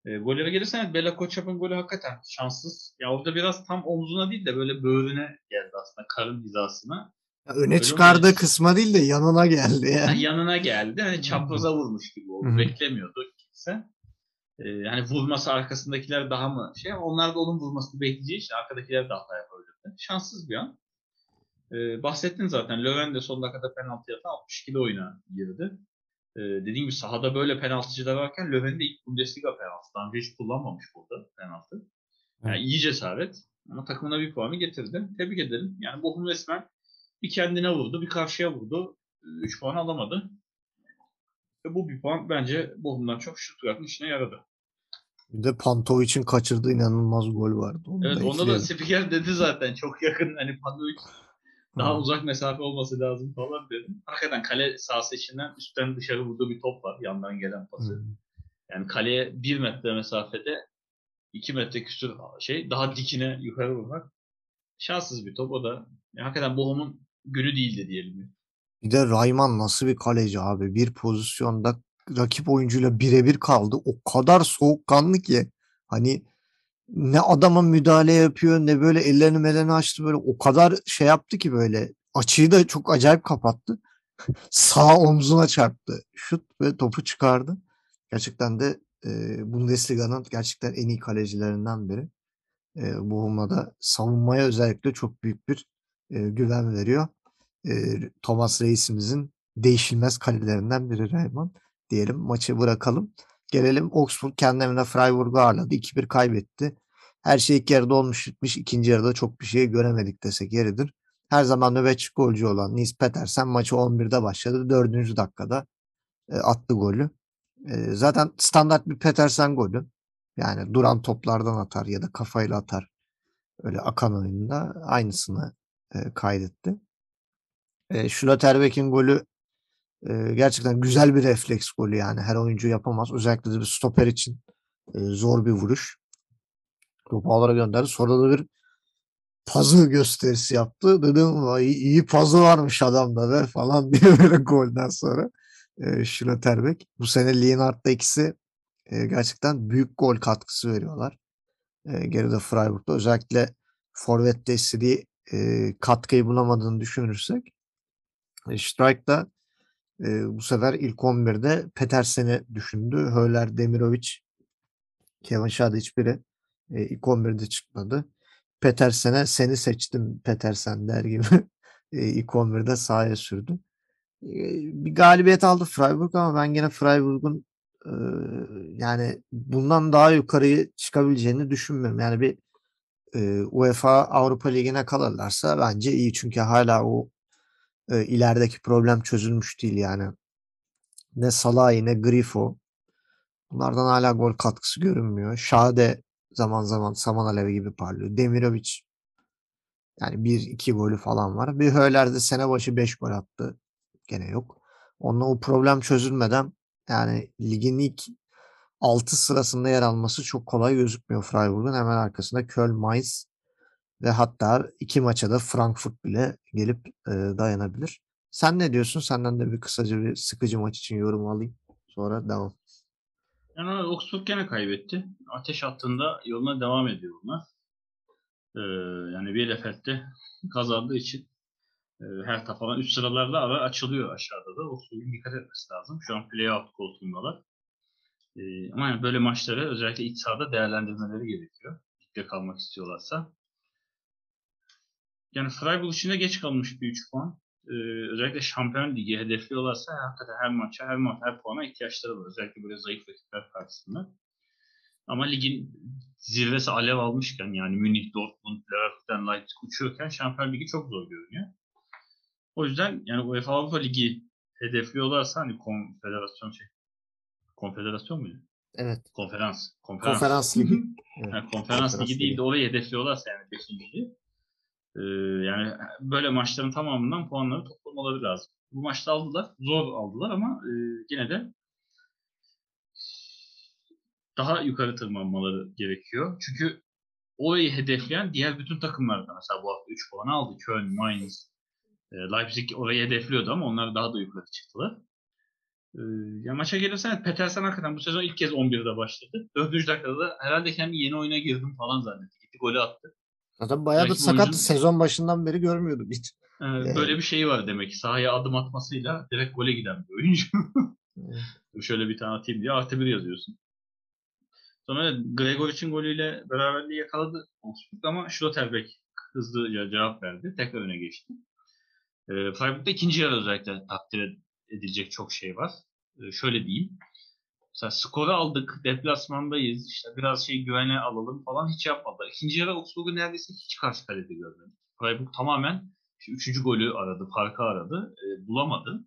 E, gollere gelirsen Bela Koçap'ın golü hakikaten şanssız. Ya orada biraz tam omzuna değil de böyle böğrüne geldi aslında karın hizasına. Ya öne çıkardığı olunca- kısma değil de yanına geldi ya. Yani yanına geldi. Hani çapraza vurmuş gibi oldu. Beklemiyordu kimse. Ee, yani vurması arkasındakiler daha mı şey ama onlar da onun vurmasını bekleyeceği için arkadakiler de hata yapabilirdi. Şanssız bir an. Ee, bahsettin zaten. Löwen de son dakikada penaltı yatan 62'de oyuna girdi. Ee, dediğim gibi sahada böyle penaltıcılar varken Löwen de ilk Bundesliga penaltı. Daha önce hiç kullanmamış burada penaltı. Yani iyi cesaret. Ama takımına bir puanı getirdi. Tebrik ederim. Yani Bochum resmen bir kendine vurdu, bir karşıya vurdu. 3 puan alamadı. Ve bu bir puan bence Bochum'dan çok Stuttgart'ın işine yaradı. Bir de Pantovic'in kaçırdığı inanılmaz gol vardı. Onu Evet da onda da spiker dedi zaten çok yakın hani Panovic daha Hı. uzak mesafe olması lazım falan dedi. Hakikaten kale sahası içinden üstten dışarı vurduğu bir top var yandan gelen pası. Hı. Yani kaleye 1 metre mesafede 2 metre küsur şey daha dikine yukarı vurmak şanssız bir top o da. Yani hakikaten Bochum'un günü değildi diyelim. Bir de Rayman nasıl bir kaleci abi. Bir pozisyonda rakip oyuncuyla birebir kaldı. O kadar soğukkanlı ki hani ne adama müdahale yapıyor ne böyle ellerini meleni açtı böyle o kadar şey yaptı ki böyle açıyı da çok acayip kapattı. Sağ omzuna çarptı. Şut ve topu çıkardı. Gerçekten de e, Bundesliga'nın gerçekten en iyi kalecilerinden biri. E, Bochum'a da savunmaya özellikle çok büyük bir e, güven veriyor. E, Thomas Reisimizin değişilmez kalelerinden biri Rayman. Diyelim maçı bırakalım. Gelelim Augsburg kendi evinde Freiburg'u ağırladı. 2-1 kaybetti. Her şey ilk yarıda olmuş bitmiş. İkinci yarıda çok bir şey göremedik desek yeridir. Her zaman nöbetçi golcü olan Nils Petersen maçı 11'de başladı. 4. dakikada e, attı golü. E, zaten standart bir Petersen golü. Yani duran toplardan atar ya da kafayla atar. Öyle akan oyunda aynısını e, kaydetti. E, Schlotterbeck'in golü e, gerçekten güzel bir refleks golü yani. Her oyuncu yapamaz. Özellikle de bir stoper için e, zor bir vuruş. Topu ağlara gönderdi. Sonra da bir puzzle gösterisi yaptı. Dedim vay iyi puzzle varmış adamda be falan diye böyle golden sonra. E, Schlotterbeck. Bu sene Lienhardt'ta ikisi e, gerçekten büyük gol katkısı veriyorlar. E, geride Freiburg'da özellikle Forvet'te istediği e, katkıyı bulamadığını düşünürsek E, Strike da e, bu sefer ilk 11'de Petersen'i düşündü. Höller, Demirovic, Kevin Schade hiçbiri e, ilk 11'de çıkmadı. Petersen'e seni seçtim Petersen der gibi e, ilk 11'de sahaya sürdü. E, bir galibiyet aldı Freiburg ama ben gene Freiburg'un e, yani bundan daha yukarıya çıkabileceğini düşünmüyorum. Yani bir e, UEFA Avrupa Ligi'ne kalırlarsa bence iyi. Çünkü hala o e, ilerideki problem çözülmüş değil yani. Ne Salah ne Grifo. Bunlardan hala gol katkısı görünmüyor. Şade zaman zaman saman alevi gibi parlıyor. Demirovic yani bir iki golü falan var. Bir Höler'de sene başı 5 gol attı. Gene yok. Onunla o problem çözülmeden yani ligin ilk 6 sırasında yer alması çok kolay gözükmüyor Freiburg'un. Hemen arkasında Köln, Mainz ve hatta iki maça da Frankfurt bile gelip e, dayanabilir. Sen ne diyorsun? Senden de bir kısaca bir sıkıcı maç için yorum alayım. Sonra devam. Yani Oxford gene kaybetti. Ateş hattında yoluna devam ediyor bunlar. Ee, yani Bielefeld'de kazandığı için e, her falan üst sıralarla ara açılıyor aşağıda da. Oxford'un dikkat etmesi lazım. Şu an playout koltuğundalar. Ee, ama yani böyle maçları özellikle iç sahada değerlendirmeleri gerekiyor. Ligde kalmak istiyorlarsa. Yani Freiburg için de geç kalmış bir 3 puan. Ee, özellikle Şampiyon Ligi hedefliyorlarsa hakikaten her maça, her maç, her puana ihtiyaçları var. Özellikle böyle zayıf rakipler karşısında. Ama ligin zirvesi alev almışken yani Münih, Dortmund, Leverkusen, Leipzig uçuyorken Şampiyon Ligi çok zor görünüyor. O yüzden yani UEFA Avrupa Ligi hedefliyorlarsa hani konfederasyon şey konfederasyon muydu? Evet. Konferans. Konferans, Konferans Ligi. Evet. Yani konferans, Konferans ligi değil de orayı hedefliyorlarsa yani 5. ligi. Ee, yani böyle maçların tamamından puanları toplamaları lazım. Bu maçta aldılar. Zor aldılar ama e, yine de daha yukarı tırmanmaları gerekiyor. Çünkü orayı hedefleyen diğer bütün takımlar da mesela bu hafta 3 puan aldı. Köln, Mainz, e, Leipzig orayı hedefliyordu ama onlar daha da yukarı çıktılar. Ee, ya maça gelirsen Petersen hakikaten bu sezon ilk kez 11'de başladı. 4. dakikada da herhalde kendi yeni oyuna girdim falan zannetti. Gitti golü attı. Zaten bayağı da Belki bu sakat oyuncunun- sezon başından beri görmüyordum hiç. Ee. Böyle bir şey var demek ki. Sahaya adım atmasıyla direkt gole giden bir oyuncu. Şöyle bir tane atayım diye artı bir yazıyorsun. Sonra Gregoric'in golüyle beraberliği yakaladı Augsburg ama Schlotterbeck hızlıca cevap verdi. Tekrar öne geçti. E, Freiburg'da ikinci yarı özellikle takdir edilecek çok şey var. E, şöyle diyeyim. Mesela skoru aldık, deplasmandayız, işte biraz şey güvene alalım falan hiç yapmadılar. İkinci yarı Augsburg'u neredeyse hiç karşı kalede görmedik. Freiburg tamamen işte üçüncü golü aradı, farkı aradı, e, bulamadı.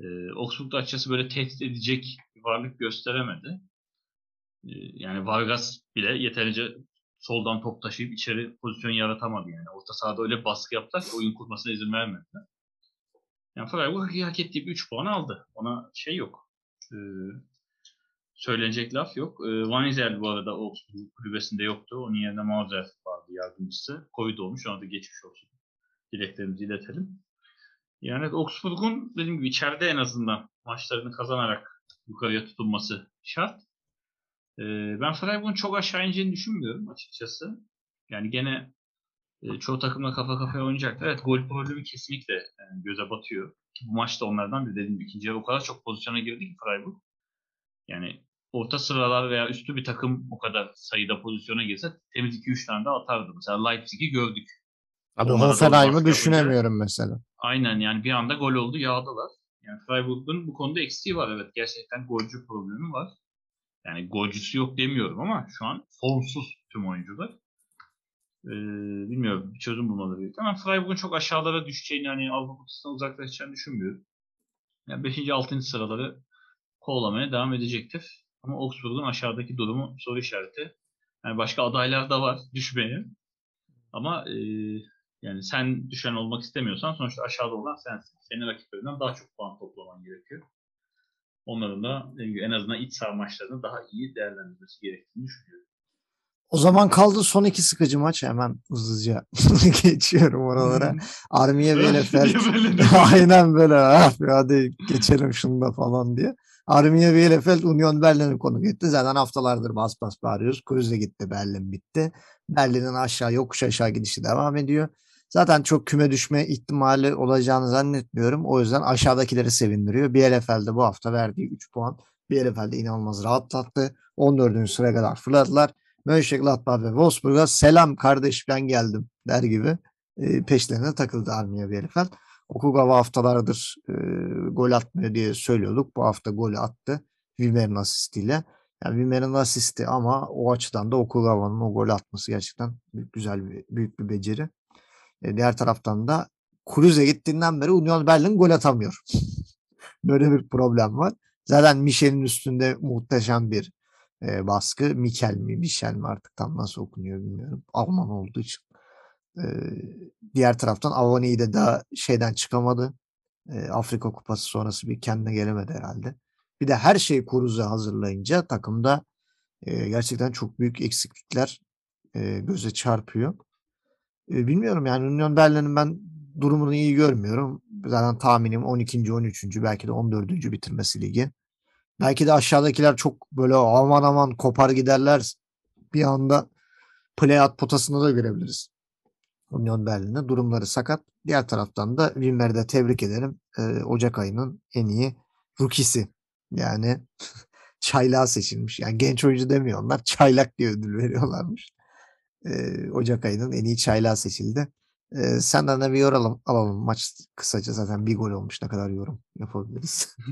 E, Augsburg da böyle tehdit edecek bir varlık gösteremedi. E, yani Vargas bile yeterince soldan top taşıyıp içeri pozisyon yaratamadı yani. Orta sahada öyle baskı yaptılar ki oyun kurmasına izin vermediler. Yani Freiburg hak ettiği bir 3 puan aldı. Ona şey yok. E, söylenecek laf yok. E, Van Izel bu arada Augsburg kulübesinde yoktu. Onun yerine Mauser vardı yardımcısı. Covid olmuş. Ona da geçmiş olsun. Dileklerimizi iletelim. Yani Augsburg'un dediğim gibi içeride en azından maçlarını kazanarak yukarıya tutunması şart. Ee, ben Freiburg'un çok aşağı ineceğini düşünmüyorum açıkçası. Yani gene e, çoğu takımla kafa kafaya oynayacaklar. Evet gol problemi kesinlikle yani göze batıyor. Bu maçta onlardan bir dediğim ikinci yarı o kadar çok pozisyona girdi ki Freiburg. Yani orta sıralar veya üstü bir takım o kadar sayıda pozisyona girse temiz 2-3 tane de atardı. Mesela Leipzig'i gördük. Hoffenheim'ı baskı düşünemiyorum mesela. Aynen yani bir anda gol oldu yağdılar. Yani Freiburg'un bu konuda eksiği var evet. Gerçekten golcü problemi var. Yani golcüsü yok demiyorum ama şu an formsuz tüm oyuncular. Ee, bilmiyorum bir çözüm bulmaları gerekiyor. Ama Freiburg'un çok aşağılara düşeceğini yani Avrupa kutusundan uzaklaşacağını düşünmüyorum. Yani 5. 6. sıraları kovalamaya devam edecektir. Ama Augsburg'un aşağıdaki durumu soru işareti. Yani başka adaylar da var düşmeye. Ama e, yani sen düşen olmak istemiyorsan sonuçta aşağıda olan sensin. Senin rakiplerinden daha çok puan toplaman gerekiyor. Onların da en azından iç saha maçlarını daha iyi değerlendirmesi gerektiğini düşünüyorum. O zaman kaldı son iki sıkıcı maç. Hemen hızlıca geçiyorum oralara. Armiye Bielefeld. Aynen böyle. Ah, hadi geçelim şunu da falan diye. Armiye Bielefeld Union Berlin'i konuk etti. Zaten haftalardır bas bas bağırıyoruz. Kruz gitti. Berlin bitti. Berlin'in aşağı yokuş aşağı gidişi devam ediyor. Zaten çok küme düşme ihtimali olacağını zannetmiyorum. O yüzden aşağıdakileri sevindiriyor. Bielefeld'de bu hafta verdiği 3 puan Bielefeld'de inanılmaz rahatlattı. 14. sıraya kadar fırladılar. Mönchengladbach ve Wolfsburg'a selam kardeş ben geldim der gibi peşlerine takıldı Arminia Bielefeld. Okugawa haftalardır e, gol atmıyor diye söylüyorduk. Bu hafta golü attı. Wimmer'in asistiyle. Yani Wimmer'in asisti ama o açıdan da Okugawa'nın o golü atması gerçekten güzel bir, büyük bir beceri. E, diğer taraftan da Kruse gittiğinden beri Union Berlin gol atamıyor. Böyle bir problem var. Zaten Michel'in üstünde muhteşem bir e, baskı. Mikel mi, Michel mi artık tam nasıl okunuyor bilmiyorum. Alman olduğu için. Diğer taraftan Avani'yi de daha şeyden çıkamadı. Afrika Kupası sonrası bir kendine gelemedi herhalde. Bir de her şeyi Kuruza hazırlayınca takımda gerçekten çok büyük eksiklikler göze çarpıyor. Bilmiyorum yani Union Berlin'in ben durumunu iyi görmüyorum. Zaten tahminim 12. 13. belki de 14. bitirmesi ligi. Belki de aşağıdakiler çok böyle aman aman kopar giderler. Bir anda play-out potasında da görebiliriz. Union Berlin'de durumları sakat. Diğer taraftan da Wimmer'i de tebrik ederim. Ee, Ocak ayının en iyi rukisi. Yani çaylağa seçilmiş. Yani genç oyuncu demiyorlar. Çaylak diye ödül veriyorlarmış. Ee, Ocak ayının en iyi çaylağı seçildi. Ee, senden de bir yorum alalım. Maç kısaca zaten bir gol olmuş. Ne kadar yorum yapabiliriz?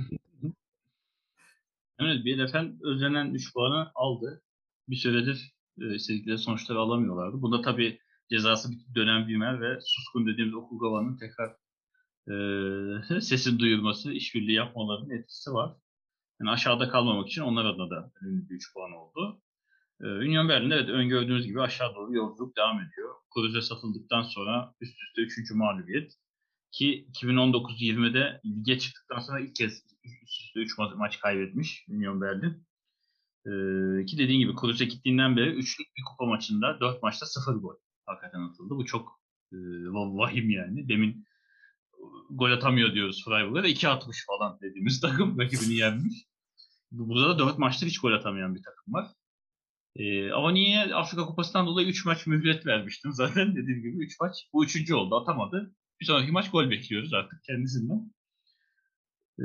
Evet Bielefeld özlenen 3 puanı aldı. Bir süredir e, istedikleri sonuçları alamıyorlardı. Bunda tabii cezası bir dönem Wimmer ve Suskun dediğimiz Okugawa'nın tekrar e, sesini duyurması, işbirliği yapmalarının etkisi var. Yani aşağıda kalmamak için onlar adına da önemli bir 3 puan oldu. E, Union Berlin evet öngördüğünüz gibi aşağı doğru yolculuk devam ediyor. Kruse satıldıktan sonra üst üste 3. mağlubiyet. Ki 2019-20'de lige çıktıktan sonra ilk kez üst üste 3 ma- maç kaybetmiş Union Berlin. Ee, ki dediğin gibi Kruse gittiğinden beri üçlük bir kupa maçında 4 maçta 0 gol hakikaten atıldı. Bu çok e, va- vahim yani. Demin e, gol atamıyor diyoruz Freiburg'a da 2 atmış falan dediğimiz takım rakibini yenmiş. Bu- Burada da 4 maçta hiç gol atamayan bir takım var. Ee, ama niye Afrika Kupası'ndan dolayı 3 maç mühlet vermiştim zaten dediğim gibi 3 maç. Bu üçüncü oldu atamadı. Bir sonraki maç gol bekliyoruz artık kendisinden. Ee,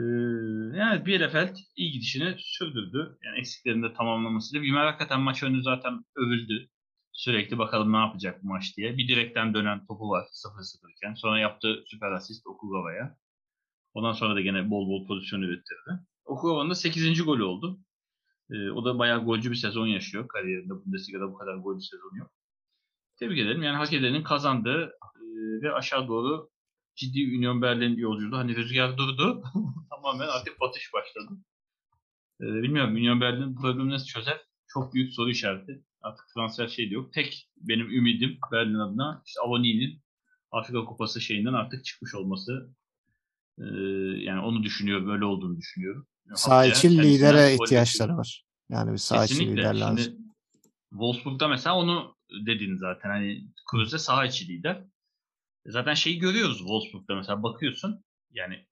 yani Bielefeld iyi gidişini sürdürdü. Yani eksiklerini de tamamlamasıyla. Wimmer hakikaten maç önü zaten övüldü. Sürekli bakalım ne yapacak bu maç diye. Bir direkten dönen topu var 0-0 iken. Sonra yaptığı süper asist Okugawa'ya. Ondan sonra da gene bol bol pozisyon ürettirdi. Okugawa'nın da 8. golü oldu. Ee, o da bayağı golcü bir sezon yaşıyor kariyerinde. Bundesliga'da bu kadar golcü sezon yok. Tebrik ederim. Yani hak edenin kazandığı e, ve aşağı doğru ciddi Union Berlin yolculuğu. Hani rüzgar durdu. Tamamen artık batış başladı. E, bilmiyorum Union Berlin problemi nasıl çözer? Çok büyük soru işareti. Artık transfer şey de yok. Tek benim ümidim Berlin adına işte Avoni'nin Afrika Kupası şeyinden artık çıkmış olması. E, yani onu düşünüyorum. Böyle olduğunu düşünüyorum. Sağ için lidere ihtiyaçları var. Yani bir sağ lider lazım. Şimdi Wolfsburg'da mesela onu dedin zaten. Hani Kruse sağ içi lider. Zaten şeyi görüyoruz Wolfsburg'da mesela bakıyorsun. Yani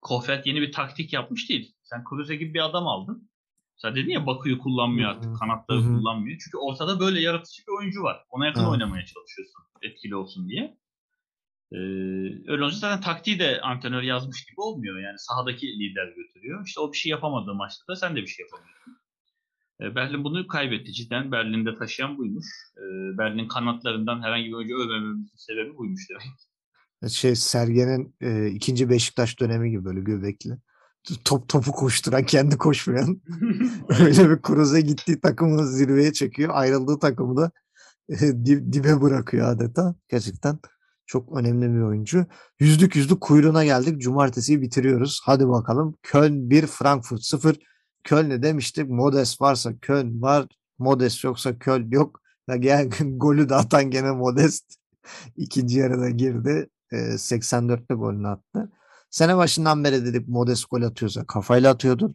Kofeld yeni bir taktik yapmış değil. Sen Kruse gibi bir adam aldın. Sen dedin ya Bakü'yü kullanmıyor artık. Kanatları Hı hı. kullanmıyor. Çünkü ortada böyle yaratıcı bir oyuncu var. Ona yakın Evet. oynamaya çalışıyorsun. Etkili olsun diye. Ee, öyle olunca zaten taktiği de antrenör yazmış gibi olmuyor. Yani sahadaki lider götürüyor. İşte o bir şey yapamadığı maçta da sen de bir şey yapamıyorsun. Ee, Berlin bunu kaybetti. Cidden Berlin'de taşıyan buymuş. Ee, Berlin kanatlarından herhangi bir oyuncu övmememizin sebebi buymuş demek. Şey Sergen'in e, ikinci Beşiktaş dönemi gibi böyle göbekli. Top topu koşturan kendi koşmayan. Öyle bir Kruse gittiği takımı zirveye çekiyor. Ayrıldığı takımı da e, dib- dibe bırakıyor adeta. Gerçekten çok önemli bir oyuncu. Yüzlük yüzlük kuyruğuna geldik. Cumartesiyi bitiriyoruz. Hadi bakalım. Köln 1, Frankfurt 0. Köln'e demiştik. Modest varsa Köln var. Modest yoksa Köln yok. Gel golü de atan gene Modest. İkinci yarıda girdi. E, 84'te golünü attı. Sene başından beri dedik Modest gol atıyorsa kafayla atıyordur.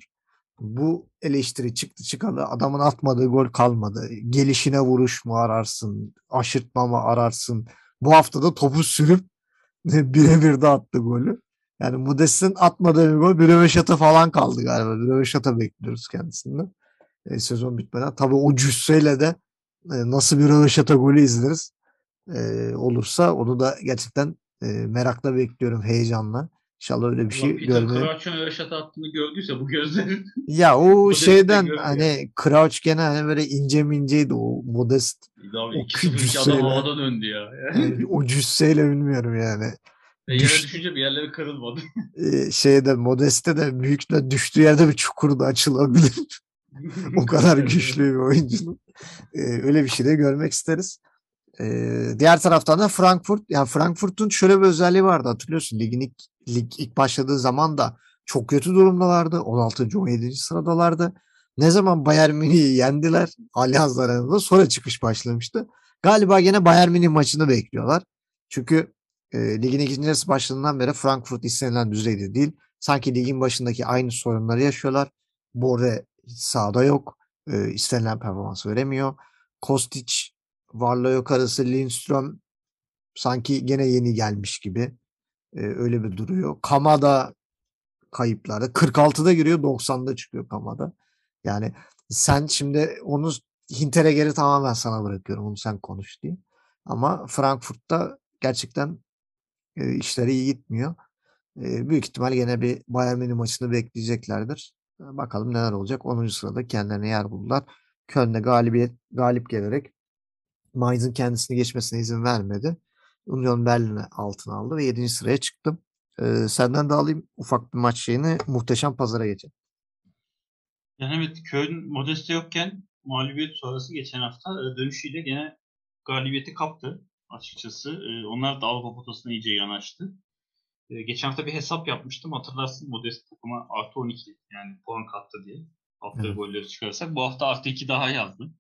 Bu eleştiri çıktı çıkalı adamın atmadığı gol kalmadı. Gelişine vuruş mu ararsın, aşırtma mı ararsın. Bu hafta da topu sürüp birebir de attı golü. Yani Modest'in atmadığı bir gol bir röveşata falan kaldı galiba. Bir röveşata bekliyoruz kendisinden. E, sezon bitmeden. Tabii o cüsseyle de e, nasıl bir röveşata golü izleriz. e, olursa onu da gerçekten e, merakla bekliyorum heyecanla. İnşallah öyle bir şey görmeye. Crouch'un röveşata attığını gördüyse bu gözlerin Ya o de şeyden görmüyor. hani Crouch gene hani böyle ince minceydi o modest abi O 2-0 adam cüsseyle. havadan öndü ya. yani o cüsseyle bilmiyorum yani. Ve yere Düş- düşünce bir yerleri kırılmadı. Ee, şeyde modeste de büyükle düştüğü yerde bir çukur da açılabilir. o kadar güçlü bir oyuncunun. Ee, öyle bir şey de görmek isteriz. Ee, diğer taraftan da Frankfurt. Yani Frankfurt'un şöyle bir özelliği vardı hatırlıyorsun. Ligin ilk, lig ilk başladığı zaman da çok kötü durumdalardı. 16. 17. sıradalardı. Ne zaman Bayern Münih'i yendiler Allianz Arena'da sonra çıkış başlamıştı. Galiba gene Bayern Münih maçını bekliyorlar. Çünkü e, ligin ikinci yarısı başladığından beri Frankfurt istenilen düzeyde değil. Sanki ligin başındaki aynı sorunları yaşıyorlar. Borre sahada yok. E, istenilen performans veremiyor. Kostic varla yok arası Lindström sanki gene yeni gelmiş gibi. E, öyle bir duruyor. Kamada kayıplarda. 46'da giriyor 90'da çıkıyor Kamada. Yani sen şimdi onu Hinter'e geri tamamen sana bırakıyorum. Onu sen konuş diye. Ama Frankfurt'ta gerçekten e, işleri iyi gitmiyor. E, büyük ihtimal gene bir Bayern Münih maçını bekleyeceklerdir. Bakalım neler olacak. 10. sırada kendilerine yer buldular. Köln'de galibiyet galip gelerek Mainz'ın kendisini geçmesine izin vermedi. Union Berlin'e altına aldı ve 7. sıraya çıktım. E, senden de alayım ufak bir maç şeyini. Muhteşem pazara geçelim. Yani evet Köln Modeste yokken mağlubiyet sonrası geçen hafta dönüşüyle gene galibiyeti kaptı açıkçası. E, Onlar da Avrupa potasına iyice yanaştı. E, Geçen hafta bir hesap yapmıştım. Hatırlarsın Modeste takıma artı 12 yani puan kattı diye. Hafta Evet. golleri çıkarırsak. Bu hafta artı 2 daha yazdı.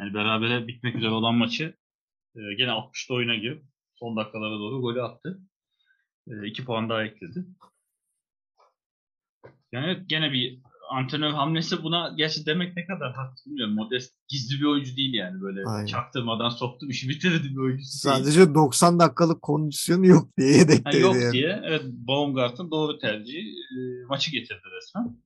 Yani berabere bitmek üzere olan maçı e, gene 60'ta oyuna girip son dakikalara doğru golü attı. 2 puan daha ekledi. Yani gene bir antrenör hamlesi buna gerçi demek ne kadar haklı bilmiyorum. Modest gizli bir oyuncu değil yani böyle Aynen. çaktırmadan soktu işi bitirdi bir oyuncu değil. Sadece 90 dakikalık kondisyonu yok diye yedekteydi yok yani. diye evet Baumgart'ın doğru tercihi e, maçı getirdi resmen.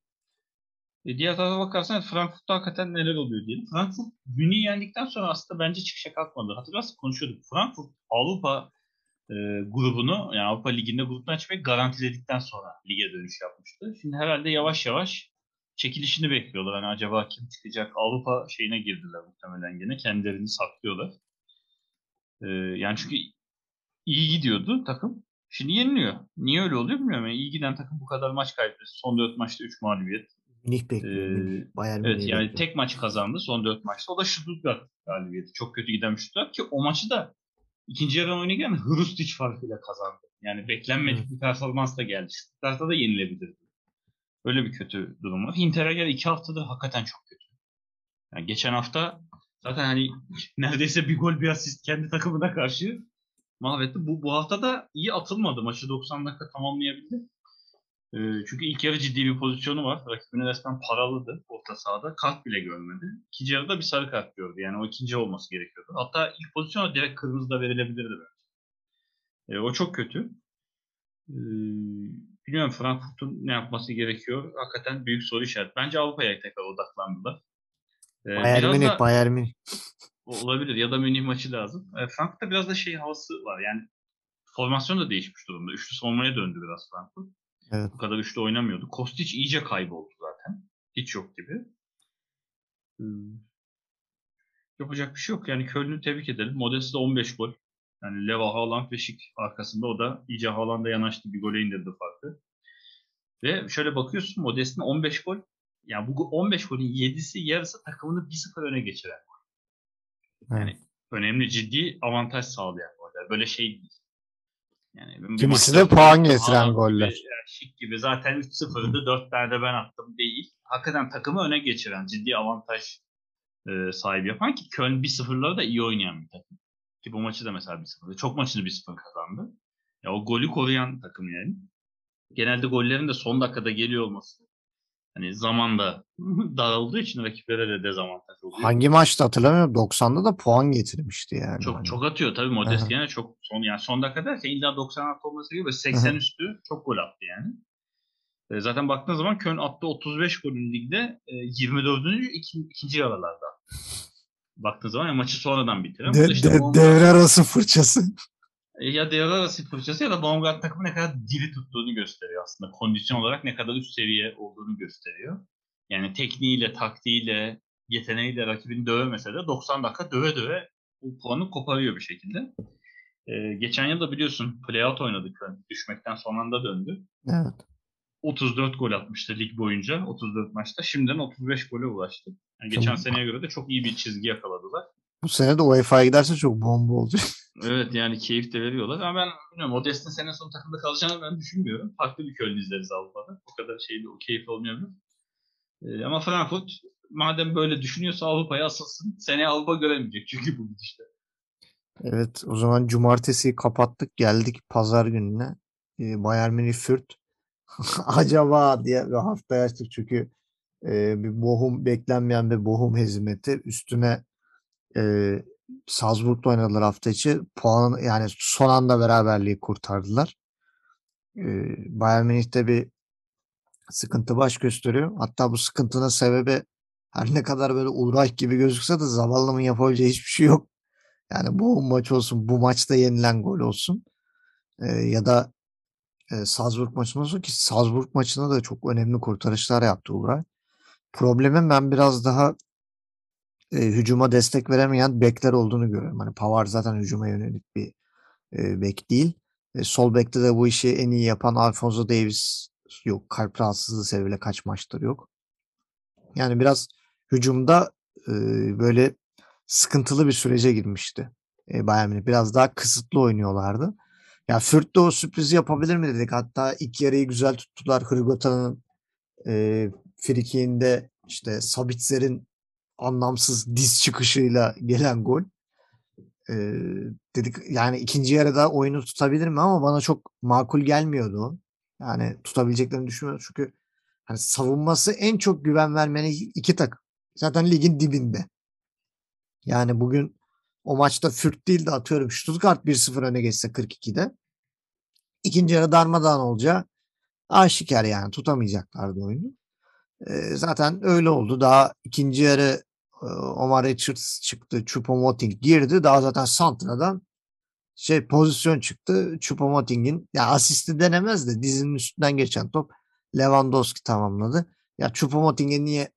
E, diğer tarafa bakarsan evet, Frankfurt'ta hakikaten neler oluyor diyelim. Frankfurt Münih'i yendikten sonra aslında bence çıkışa kalkmadı. Hatırlarsın konuşuyorduk. Frankfurt Avrupa e, grubunu yani Avrupa Ligi'nde gruptan çıkmayı garantiledikten sonra lige dönüş yapmıştı. Şimdi herhalde yavaş yavaş çekilişini bekliyorlar. Hani acaba kim çıkacak? Avrupa şeyine girdiler muhtemelen gene. Kendilerini saklıyorlar. E, yani çünkü iyi gidiyordu takım. Şimdi yeniliyor. Niye öyle oluyor bilmiyorum. Yani iyi giden takım bu kadar maç kaybetti. Son 4 maçta 3 mağlubiyet. Münih bekliyor. Ee. Bayern Evet yani bekliyor. tek maç kazandı son 4 maçta. O da Stuttgart galibiyeti. Çok kötü giden Stuttgart ki o maçı da ikinci yarı oyuna gelen Hrustic farkıyla kazandı. Yani beklenmedik bir performansla geldi. Stuttgart'a da yenilebilirdi. Öyle bir kötü durum var. Inter'e gel 2 haftadır hakikaten çok kötü. Yani geçen hafta zaten hani neredeyse bir gol bir asist kendi takımına karşı mahvetti. Bu, bu hafta da iyi atılmadı. Maçı 90 dakika tamamlayabildi. Ee, çünkü ilk yarı ciddi bir pozisyonu var. Rakibini resmen paraladı orta sahada. Kart bile görmedi. İkinci yarıda bir sarı kart gördü. Yani o ikinci olması gerekiyordu. Hatta ilk pozisyona direkt kırmızı da verilebilirdi bence. Ee, o çok kötü. Ee, bilmiyorum Frankfurt'un ne yapması gerekiyor. Hakikaten büyük soru işareti. Bence Avrupa'ya tekrar odaklandılar. Ee, Bayern Münih, da- Bayern Münih. Olabilir ya da Münih maçı lazım. E, Frankfurt'ta biraz da şey havası var. Yani formasyon da değişmiş durumda. Üçlü savunmaya döndü biraz Frankfurt. Evet. Bu kadar üçlü oynamıyordu. Kostic iyice kayboldu zaten. Hiç yok gibi. Hmm. Yapacak bir şey yok. Yani Köln'ü tebrik edelim. Modeste 15 gol. Yani Leva, Haaland ve Şik arkasında o da iyice Haaland'a yanaştı. Bir gole indirdi farkı. Ve şöyle bakıyorsun Modeste'nin 15 gol. Yani bu 15 golün 7'si yarısı takımını 1-0 öne geçiren. Yani önemli ciddi avantaj sağlayan goller. Böyle şey değil. Yani Kimisi de puan getiren goller. Şik gibi zaten 3-0'dı 4 tane de ben attım değil. Hakikaten takımı öne geçiren ciddi avantaj e, sahibi yapan ki Köln 1-0'ları da iyi oynayan bir takım. Ki bu maçı da mesela 1-0'dı. Çok maçını 1-0 kazandı. Ya o golü koruyan takım yani. Genelde gollerin de son dakikada geliyor olması. Hani zamanda daraldığı için rakiplere de dezavantaj oluyor. Hangi maçta hatırlamıyorum. 90'da da puan getirmişti yani. Çok Hani. çok atıyor tabii Modest yine çok son yani son dakika derken illa 96 olması gibi böyle 80 Aha. üstü çok gol attı yani. E, zaten baktığın zaman Köln attı 35 golün ligde e, 24. Iki, ikinci aralarda. Baktığın zaman ya maçı sonradan bitiren. De, da işte de- Baumgart- devre arası fırçası. E, ya devre arası fırçası ya da Baumgart takımı ne kadar diri tuttuğunu gösteriyor aslında. Kondisyon olarak ne kadar üst seviye olduğunu gösteriyor. Yani tekniğiyle, taktiğiyle, yeteneğiyle rakibini dövemese de 90 dakika döve döve bu puanı koparıyor bir şekilde. E, geçen yıl da biliyorsun playout oynadık. Düşmekten son anda döndü. Evet. 34 gol atmıştı lig boyunca 34 maçta. Şimdiden 35 gole ulaştı. Yani geçen seneye göre de çok iyi bir çizgi yakaladılar. Bu sene de UEFA'ya giderse çok bomba olacak. Evet yani keyif de veriyorlar ama ben bilmiyorum o Destin sene sonu takımda kalacağını ben düşünmüyorum. Farklı bir Köln izleriz Avrupa'da. O kadar şeyli o keyif olmayabilir. Ee, ama Frankfurt madem böyle düşünüyorsa Avrupa'ya asılsın. Seneye Avrupa göremeyecek çünkü bu gidişte. Evet o zaman cumartesi kapattık geldik pazar gününe. Ee, Bayern Münih Fürt. Acaba diye bir haftaya açtık çünkü e, bir Bochum beklenmeyen bir Bochum hezimeti üstüne e, Salzburg'la oynadılar hafta içi. Puan yani son anda beraberliği kurtardılar. E, Bayern Münih'te bir sıkıntı baş gösteriyor. Hatta bu sıkıntının sebebi her ne kadar böyle Ulreich gibi gözükse de zavallının yapabileceği hiçbir şey yok. Yani bu maç olsun, bu maçta yenilen gol olsun. Ee, ya da e, Salzburg maçında olsun ki Salzburg maçında da çok önemli kurtarışlar yaptı Ulreich. Problemin ben biraz daha e, hücuma destek veremeyen bekler olduğunu görüyorum. Hani Pavard zaten hücuma yönelik bir e, bek değil. E, sol bekte de bu işi en iyi yapan Alfonso Davis yok. Kalp rahatsızlığı sebebiyle kaç maçtır yok. Yani biraz hücumda e, böyle sıkıntılı bir sürece girmişti. E, Bayern Münih biraz daha kısıtlı oynuyorlardı. Ya Fürt de o sürprizi yapabilir mi dedik. Hatta ilk yarıyı güzel tuttular. Hrigota'nın e, frikiğinde işte Sabitzer'in anlamsız diz çıkışıyla gelen gol. E, dedik yani ikinci yarıda oyunu tutabilir mi ama bana çok makul gelmiyordu. Yani tutabileceklerini düşünmüyorum çünkü hani savunması en çok güven vermeni iki takım. Zaten ligin dibinde. Yani bugün o maçta Fürt değil de atıyorum Stuttgart 1-0 öne geçse 42'de. İkinci yarı darmadağın olacağı aşikar yani tutamayacaklardı oyunu. Ee, zaten öyle oldu. Daha ikinci yarı e, Omar Richards çıktı. Choupo-Moting girdi. Daha zaten Santra'dan şey pozisyon çıktı. Choupo-Moting'in ya asisti denemez de dizinin üstünden geçen top Lewandowski tamamladı. Ya Choupo-Moting'e niye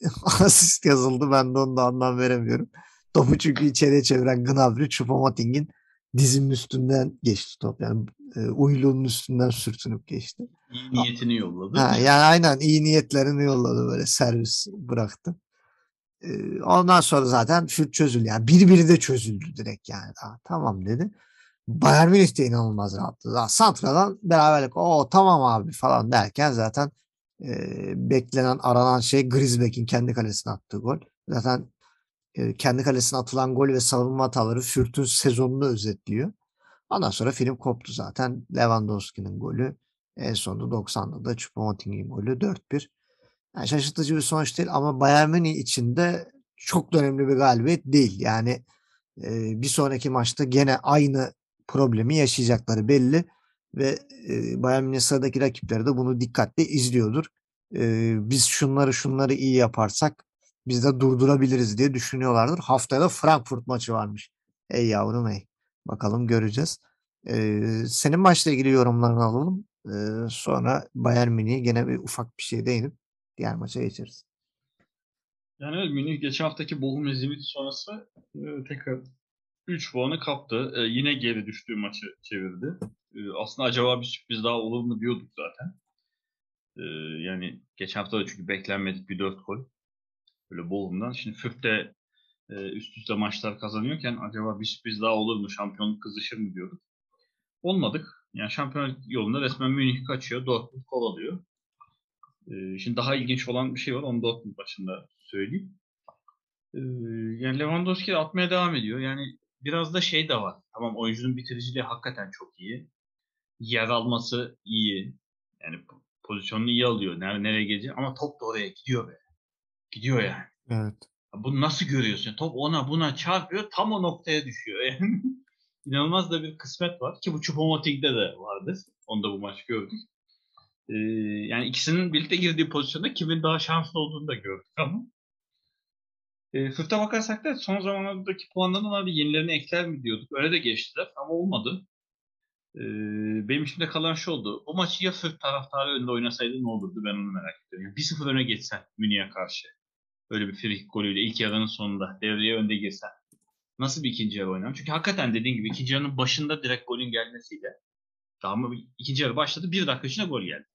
asist yazıldı ben de onu da anlam veremiyorum. Topu çünkü içeriye çeviren Gnabry Choupo-Moting'in dizinin üstünden geçti top. Yani e, uyluğunun üstünden sürtünüp geçti. İyi niyetini yolladı. Ha, yani aynen iyi niyetlerini yolladı böyle servis bıraktı. Ondan sonra zaten Fürt çözüldü. Yani birbiri de çözüldü direkt yani. Daha, tamam dedi. Bayern Münih de inanılmaz rahattı. Daha Santra'dan beraberlik o tamam abi falan derken zaten e, beklenen aranan şey Griezbeck'in kendi kalesine attığı gol. Zaten e, kendi kalesine atılan gol ve savunma hataları Fürt'ün sezonunu özetliyor. Ondan sonra film koptu zaten. Lewandowski'nin golü en sonunda 90'da da Choupo-Moting'in golü 4-1. Yani şaşırtıcı bir sonuç değil ama Bayern Münih için de çok da önemli bir galibiyet değil. Yani e, bir sonraki maçta gene aynı problemi yaşayacakları belli ve e, Bayern Münih sıradaki rakipleri de bunu dikkatle izliyordur. E, biz şunları şunları iyi yaparsak biz de durdurabiliriz diye düşünüyorlardır. Haftaya da Frankfurt maçı varmış. Ey yavrum ey. Bakalım göreceğiz. E, senin maçla ilgili yorumlarını alalım. E, sonra Bayern Münih'e gene bir ufak bir şey değinip diğer maça geçeriz. Yani evet, Münih geçen haftaki Bochum hezimeti sonrası e, tekrar 3 puanı kaptı. E, yine geri düştüğü maçı çevirdi. E, aslında acaba bir sürpriz daha olur mu diyorduk zaten. E, yani geçen hafta da çünkü beklenmedik bir 4 gol. Böyle Bochum'dan. Şimdi Fürth de e, üst üste maçlar kazanıyorken acaba bir sürpriz daha olur mu? Şampiyonluk kızışır mı diyorduk. Olmadık. Yani şampiyonluk yolunda resmen Münih kaçıyor. Dortmund kovalıyor. Ee, şimdi daha ilginç olan bir şey var. Onu Dortmund başında söyleyeyim. Ee, yani Lewandowski atmaya devam ediyor. Yani biraz da şey de var. Tamam oyuncunun bitiriciliği hakikaten çok iyi. Yer alması iyi. Yani po- pozisyonunu iyi alıyor. Nereye, nereye gelecek. Ama top da oraya gidiyor be. Gidiyor yani. Evet. Bunu nasıl görüyorsun? Top ona buna çarpıyor. Tam o noktaya düşüyor. Yani İnanılmaz da bir kısmet var. Ki bu Choupo-Moting'de de vardı. Onu da bu maç gördük. Ee, yani ikisinin birlikte girdiği pozisyonda kimin daha şanslı olduğunu da gördük ama E, Fürth'e bakarsak da son zamanlardaki puanlardan abi yenilerini ekler mi diyorduk. Öyle de geçtiler ama olmadı. E, benim içimde kalan şu oldu. O maçı ya Fürth taraftarı önünde oynasaydı ne olurdu ben onu merak ediyorum. Yani 1-0 öne geçsen Münih'e karşı. Öyle bir free golüyle ilk yarının sonunda devreye önde girsen. Nasıl bir ikinci yarı oynam? Çünkü hakikaten dediğin gibi ikinci yarının başında direkt golün gelmesiyle daha mı ikinci yarı başladı. Bir dakika içinde gol geldi.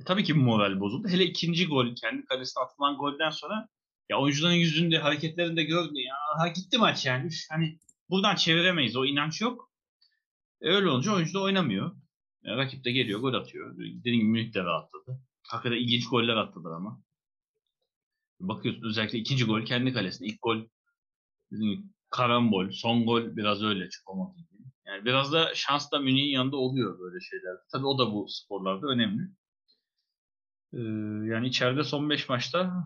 E, tabii ki moral bozuldu. Hele ikinci gol kendi kalesine atılan golden sonra ya oyuncuların yüzünde hareketlerinde gördü ya ha gitti maç yani. Üf, hani buradan çeviremeyiz. O inanç yok. E, öyle olunca oyuncu da oynamıyor. E, rakip de geliyor gol atıyor. Dediğim gibi Münih de rahatladı. Hakikaten ilginç goller attılar ama. Bakıyorsun özellikle ikinci gol kendi kalesine. İlk gol bizim gibi karambol. Son gol biraz öyle çıkamadı. Yani biraz da şans da Münih'in yanında oluyor böyle şeyler. Tabii o da bu sporlarda önemli. Ee, yani içeride son 5 maçta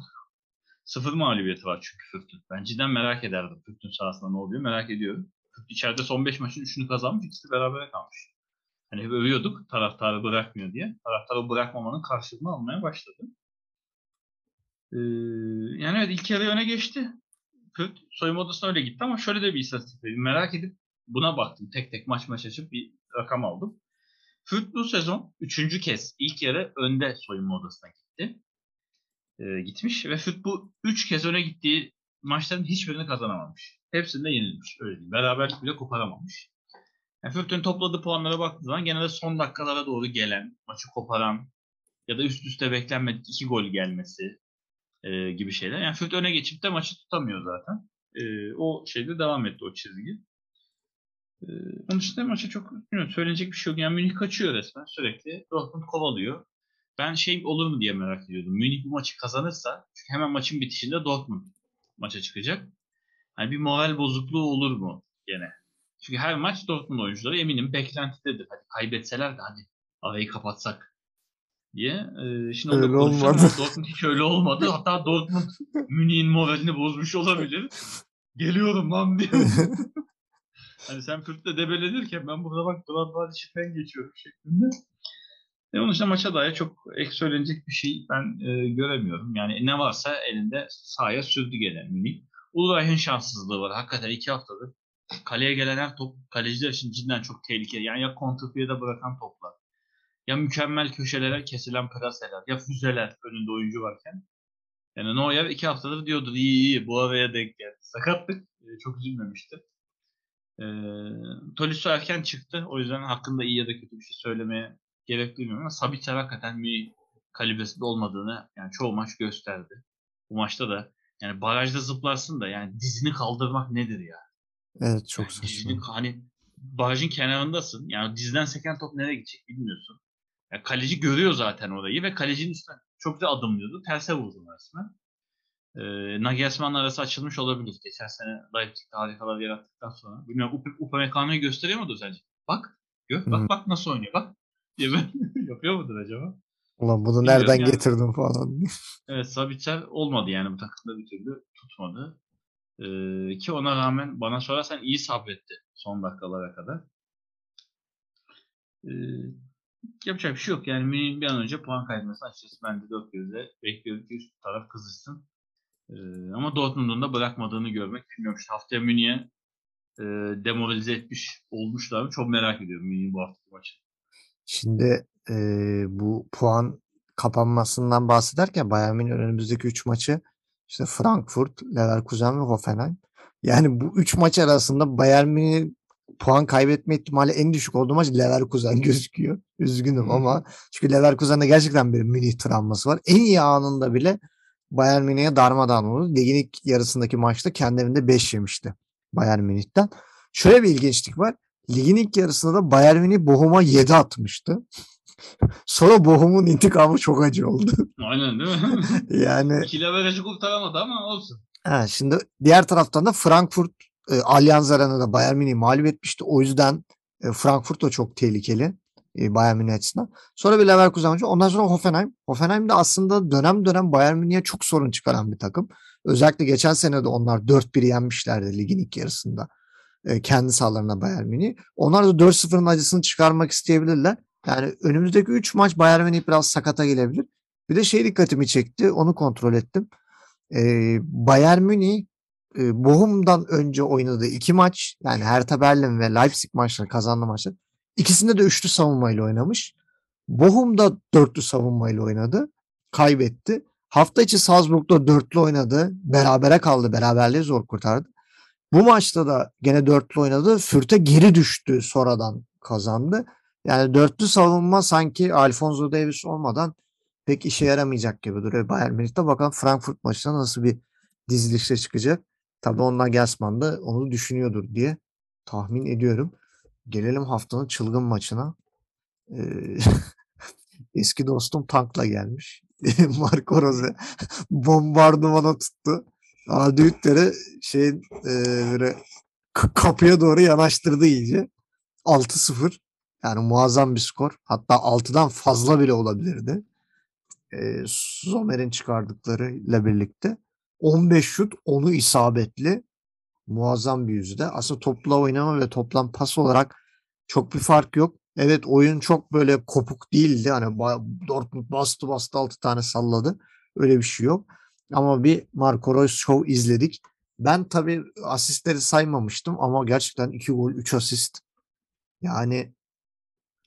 sıfır mağlubiyeti var çünkü Fürth'ün. Ben cidden merak ederdim Fürth'ün sahasında ne oluyor merak ediyorum. Fürth içeride son 5 maçın 3'ünü kazanmış, ikisi berabere kalmış. Hani hep övüyorduk taraftarı bırakmıyor diye. Taraftarı bırakmamanın karşılığını almaya başladı. Ee, yani evet ilk yarı öne geçti. Fürth soyunma odasına öyle gitti ama şöyle de bir istatistik. Merak edip buna baktım. Tek tek maç maç açıp bir rakam aldım. Fürth bu sezon üçüncü kez ilk yarı önde soyunma odasına gitti. Ee, gitmiş ve Fürth bu üç kez öne gittiği maçların hiçbirini kazanamamış. Hepsinde yenilmiş. Öyle değil. Beraberlik bile koparamamış. Yani Fürth'ün topladığı puanlara baktığı zaman genelde son dakikalara doğru gelen, maçı koparan ya da üst üste beklenmedik iki gol gelmesi e, gibi şeyler. Yani Fürth öne geçip de maçı tutamıyor zaten. E, o şeyde devam etti o çizgi. E, onun dışında maçı çok bilmiyorum, söylenecek bir şey yok. Yani Münih kaçıyor resmen sürekli. Dortmund kovalıyor. Ben şey olur mu diye merak ediyordum. Münih bu maçı kazanırsa çünkü hemen maçın bitişinde Dortmund maça çıkacak. Hani bir moral bozukluğu olur mu gene? Çünkü her maç Dortmund oyuncuları eminim beklentidedir. Hadi kaybetseler de hadi arayı kapatsak diye. Ee, şimdi öyle olmadı. Dortmund hiç öyle olmadı. Hatta Dortmund Münih'in moralini bozmuş olabilir. Geliyorum lan diye. hani sen Fürth'le debelenirken ben burada bak Gladbach içinden geçiyorum şeklinde. E onun için maça dair çok ek söylenecek bir şey ben e, göremiyorum. Yani ne varsa elinde sahaya sürdü gelen Münih. Ulray'ın şanssızlığı var. Hakikaten iki haftadır kaleye gelen her top kaleciler için cidden çok tehlikeli. Yani ya kontrpiyede bırakan toplar ya mükemmel köşelere kesilen plaseler ya füzeler önünde oyuncu varken. Yani Neuer iki haftadır diyordu iyi iyi bu araya denk geldi. Sakatlık e, çok üzülmemişti. E, Tolisso erken çıktı. O yüzden hakkında iyi ya da kötü bir şey söylemeye gerek duymuyorum ama Sabitzer hakikaten bir kalibresinde olmadığını yani çoğu maç gösterdi. Bu maçta da yani barajda zıplarsın da yani dizini kaldırmak nedir ya? Evet çok yani saçma. Dizini, hani barajın kenarındasın. Yani dizden seken top nereye gidecek bilmiyorsun. Yani kaleci görüyor zaten orayı ve kalecinin üstüne çok da adımlıyordu. Terse vurdu resmen. Ee, Nagelsmann arası açılmış olabilir. Geçen sene Leipzig'te harikalar yarattıktan sonra. Bilmiyorum Up Upamecano'yu gösteriyor mudur sence? Bak. Gör. Bak Hı. bak nasıl oynuyor. Bak. Diye ben yapıyor mudur acaba? Ulan bunu Bilmiyorum nereden yani. getirdin falan. Evet Sabitzer olmadı yani bu takımda bir türlü tutmadı. Ee, ki ona rağmen bana sorarsan iyi sabretti son dakikalara kadar. Ee, yapacak bir şey yok. Yani Münih'in bir an önce puan kaybetmesi açıkçası ben de dört gözle bekliyorum ki üst taraf kızışsın. Ee, ama Dortmund'un da bırakmadığını görmek bilmiyorum. İşte haftaya Münih'e e, demoralize etmiş olmuşlar mı? Çok merak ediyorum Münih'in bu haftaki maçı. Şimdi e, bu puan kapanmasından bahsederken Bayern Münih önümüzdeki 3 maçı işte Frankfurt, Leverkusen ve Hoffenheim. Yani bu 3 maç arasında Bayern Münih puan kaybetme ihtimali en düşük olduğu maç Leverkusen gözüküyor. Üzgünüm ama çünkü Leverkusen'de gerçekten bir Münih travması var. En iyi anında bile Bayern Münih'e darmadağın oldu. Ligin ilk yarısındaki maçta kendi evinde 5 yemişti Bayern Münih'ten. Şöyle bir ilginçlik var. Ligin ilk yarısında da Bayern Münih Bochum'a 7 atmıştı. Sonra Bochum'un intikamı çok acı oldu. Aynen değil mi? yani İki leverajı kurtaramadı ama olsun. ha, şimdi diğer taraftan da Frankfurt e, Allianz Arena'da Bayern Münih'i mağlup etmişti. O yüzden e, Frankfurt da çok tehlikeli e, Bayern Münih açısından. Sonra bir Leverkusen maçı. Ondan sonra Hoffenheim. Hoffenheim de aslında dönem dönem Bayern Münih'e çok sorun çıkaran bir takım. Özellikle geçen sene de onlar 4-1 yenmişlerdi ligin ilk yarısında. E, kendi sahalarına Bayern Münih. Onlar da 4-0'ın acısını çıkarmak isteyebilirler. Yani önümüzdeki 3 maç Bayern Münih biraz sakata gelebilir. Bir de şey dikkatimi çekti. Onu kontrol ettim. Ee, Bayern Münih e, Bochum'dan önce oynadığı iki maç yani Hertha Berlin ve Leipzig maçları kazandı maçlar. İkisinde de üçlü savunmayla oynamış. Bochum'da dörtlü savunmayla oynadı. Kaybetti. Hafta içi Salzburg'da dörtlü oynadı. Berabere kaldı. Beraberliği zor kurtardı. Bu maçta da gene dörtlü oynadı. Fürt'e geri düştü. Sonradan kazandı. Yani dörtlü savunma sanki Alfonso Davis olmadan pek işe yaramayacak gibi duruyor Bayern Münih'te. Bakalım Frankfurt maçına nasıl bir dizilişle çıkacak. Tabii onlar Gelsman da onu düşünüyordur diye tahmin ediyorum. Gelelim haftanın çılgın maçına. Ee, eski dostum tankla gelmiş. Marco Rose bombardımana tuttu. Adi Hütter'i şeyin e, böyle kapıya doğru yanaştırdı iyice. 6-0. Yani muazzam bir skor. Hatta 6'dan fazla bile olabilirdi. E, Zomer'in çıkardıklarıyla birlikte. 15 şut, onu isabetli. Muazzam bir yüzde. Aslında topla oynama ve toplam pas olarak çok bir fark yok. Evet oyun çok böyle kopuk değildi. Hani Dortmund bastı bastı 6 tane salladı. Öyle bir şey yok. Ama bir Marco Reus show izledik. Ben tabii asistleri saymamıştım ama gerçekten 2 gol 3 asist. Yani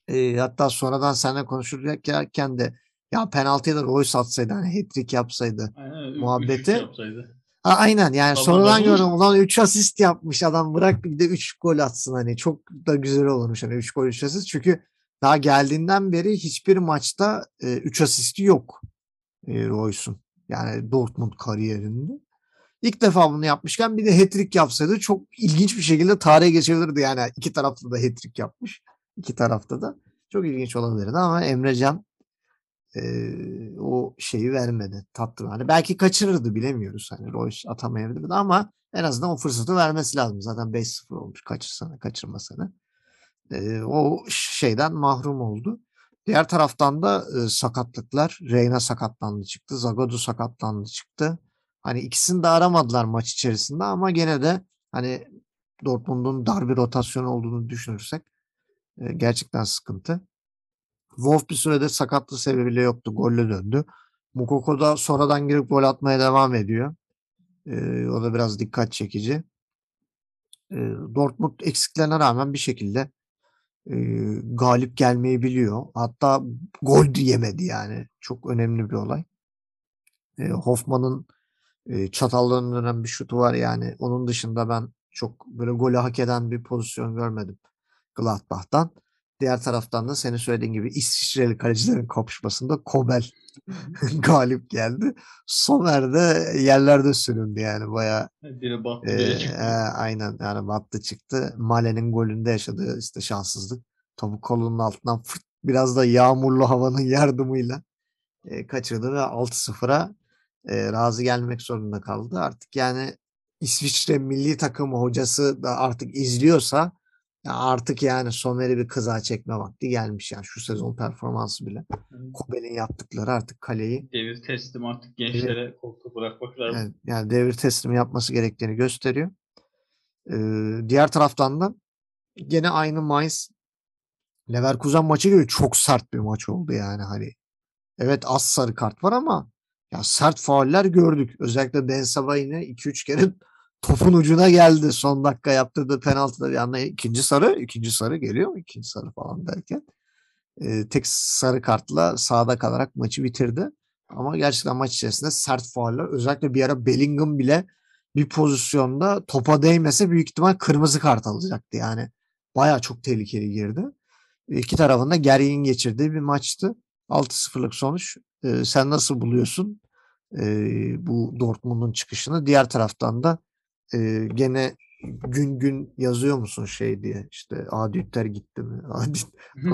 e, hatta sonradan seninle konuşurken de ya penaltıya da Reus atsaydı hani hat-trick yapsaydı. Aynen, Muhabbeti- yapsaydı. Ha, aynen. Yani Double sonradan gördüm ulan 3 asist yapmış adam bırak bir de 3 gol atsın. Hani çok da güzel olurmuş hani 3 gol 3 asist. Çünkü daha geldiğinden beri hiçbir maçta 3 asisti yok e, Royce'un yani Dortmund kariyerinde. İlk defa bunu yapmışken bir de hat-trick yapsaydı çok ilginç bir şekilde tarihe geçebilirdi. Yani iki tarafta da hat-trick yapmış. İki tarafta da. Çok ilginç olabilirdi ama Emrecan e, o şeyi vermedi. Tattı. Hani belki kaçırırdı bilemiyoruz. Hani Royce atamayabilirdi ama en azından o fırsatı vermesi lazım. Zaten 5-0 olmuş kaçırsana kaçırmasana. E, o şeyden mahrum oldu. Diğer taraftan da e, sakatlıklar. Reyna sakatlandı çıktı. Zagadou sakatlandı çıktı. Hani ikisini de aramadılar maç içerisinde ama gene de hani Dortmund'un dar bir rotasyon olduğunu düşünürsek e, gerçekten sıkıntı. Wolf bir süredir sakatlığı sebebiyle yoktu. Golle döndü. Mukoko da sonradan girip gol atmaya devam ediyor. Ee, o da biraz dikkat çekici. Ee, Dortmund eksiklerine rağmen bir şekilde e, galip gelmeyi biliyor. Hatta gol yemedi yani. Çok önemli bir olay. Ee, Hoffman'ın e, çatallarına dönen bir şutu var yani. Onun dışında ben çok böyle golü hak eden bir pozisyon görmedim Gladbach'tan. Diğer taraftan da senin söylediğin gibi İsviçreli kalecilerin kapışmasında Kobel galip geldi. Somer de yerlerde süründü yani bayağı. Biri battı, e, e, aynen yani battı çıktı. Male'nin golünde yaşadığı işte şanssızlık. Topu kolunun altından fırt, biraz da yağmurlu havanın yardımıyla e, kaçırdı ve 6-0'a e, razı gelmek zorunda kaldı. Artık yani İsviçre milli takımı hocası da artık izliyorsa ya artık yani Somer'i bir kıza çekme vakti gelmiş yani şu sezon performansı bile. Evet. Kobel'in yaptıkları artık kaleyi Devir teslim artık gençlere koltuğu bırakmak lazım. yani, yani devir teslim yapması gerektiğini gösteriyor. Ee, diğer taraftan da gene aynı Mainz Leverkusen maçı gibi çok sert bir maç oldu yani hani. Evet az sarı kart var ama ya sert fauller gördük. Özellikle Ben Sabah yine 2-3 kere topun ucuna geldi. Son dakika yaptırdığı penaltıda bir anda ikinci sarı, ikinci sarı geliyor mu? İkinci sarı falan derken. Ee, tek sarı kartla sahada kalarak maçı bitirdi. Ama gerçekten maç içerisinde sert fauller. Özellikle bir ara Bellingham bile bir pozisyonda topa değmese büyük ihtimal kırmızı kart alacaktı. Yani bayağı çok tehlikeli girdi. İki tarafında gergin geçirdiği bir maçtı. 6-0'lık sonuç. Ee, sen nasıl buluyorsun ee, bu Dortmund'un çıkışını? Diğer taraftan da e, gene gün gün yazıyor musun şey diye işte Adi Hütter gitti mi? Adi...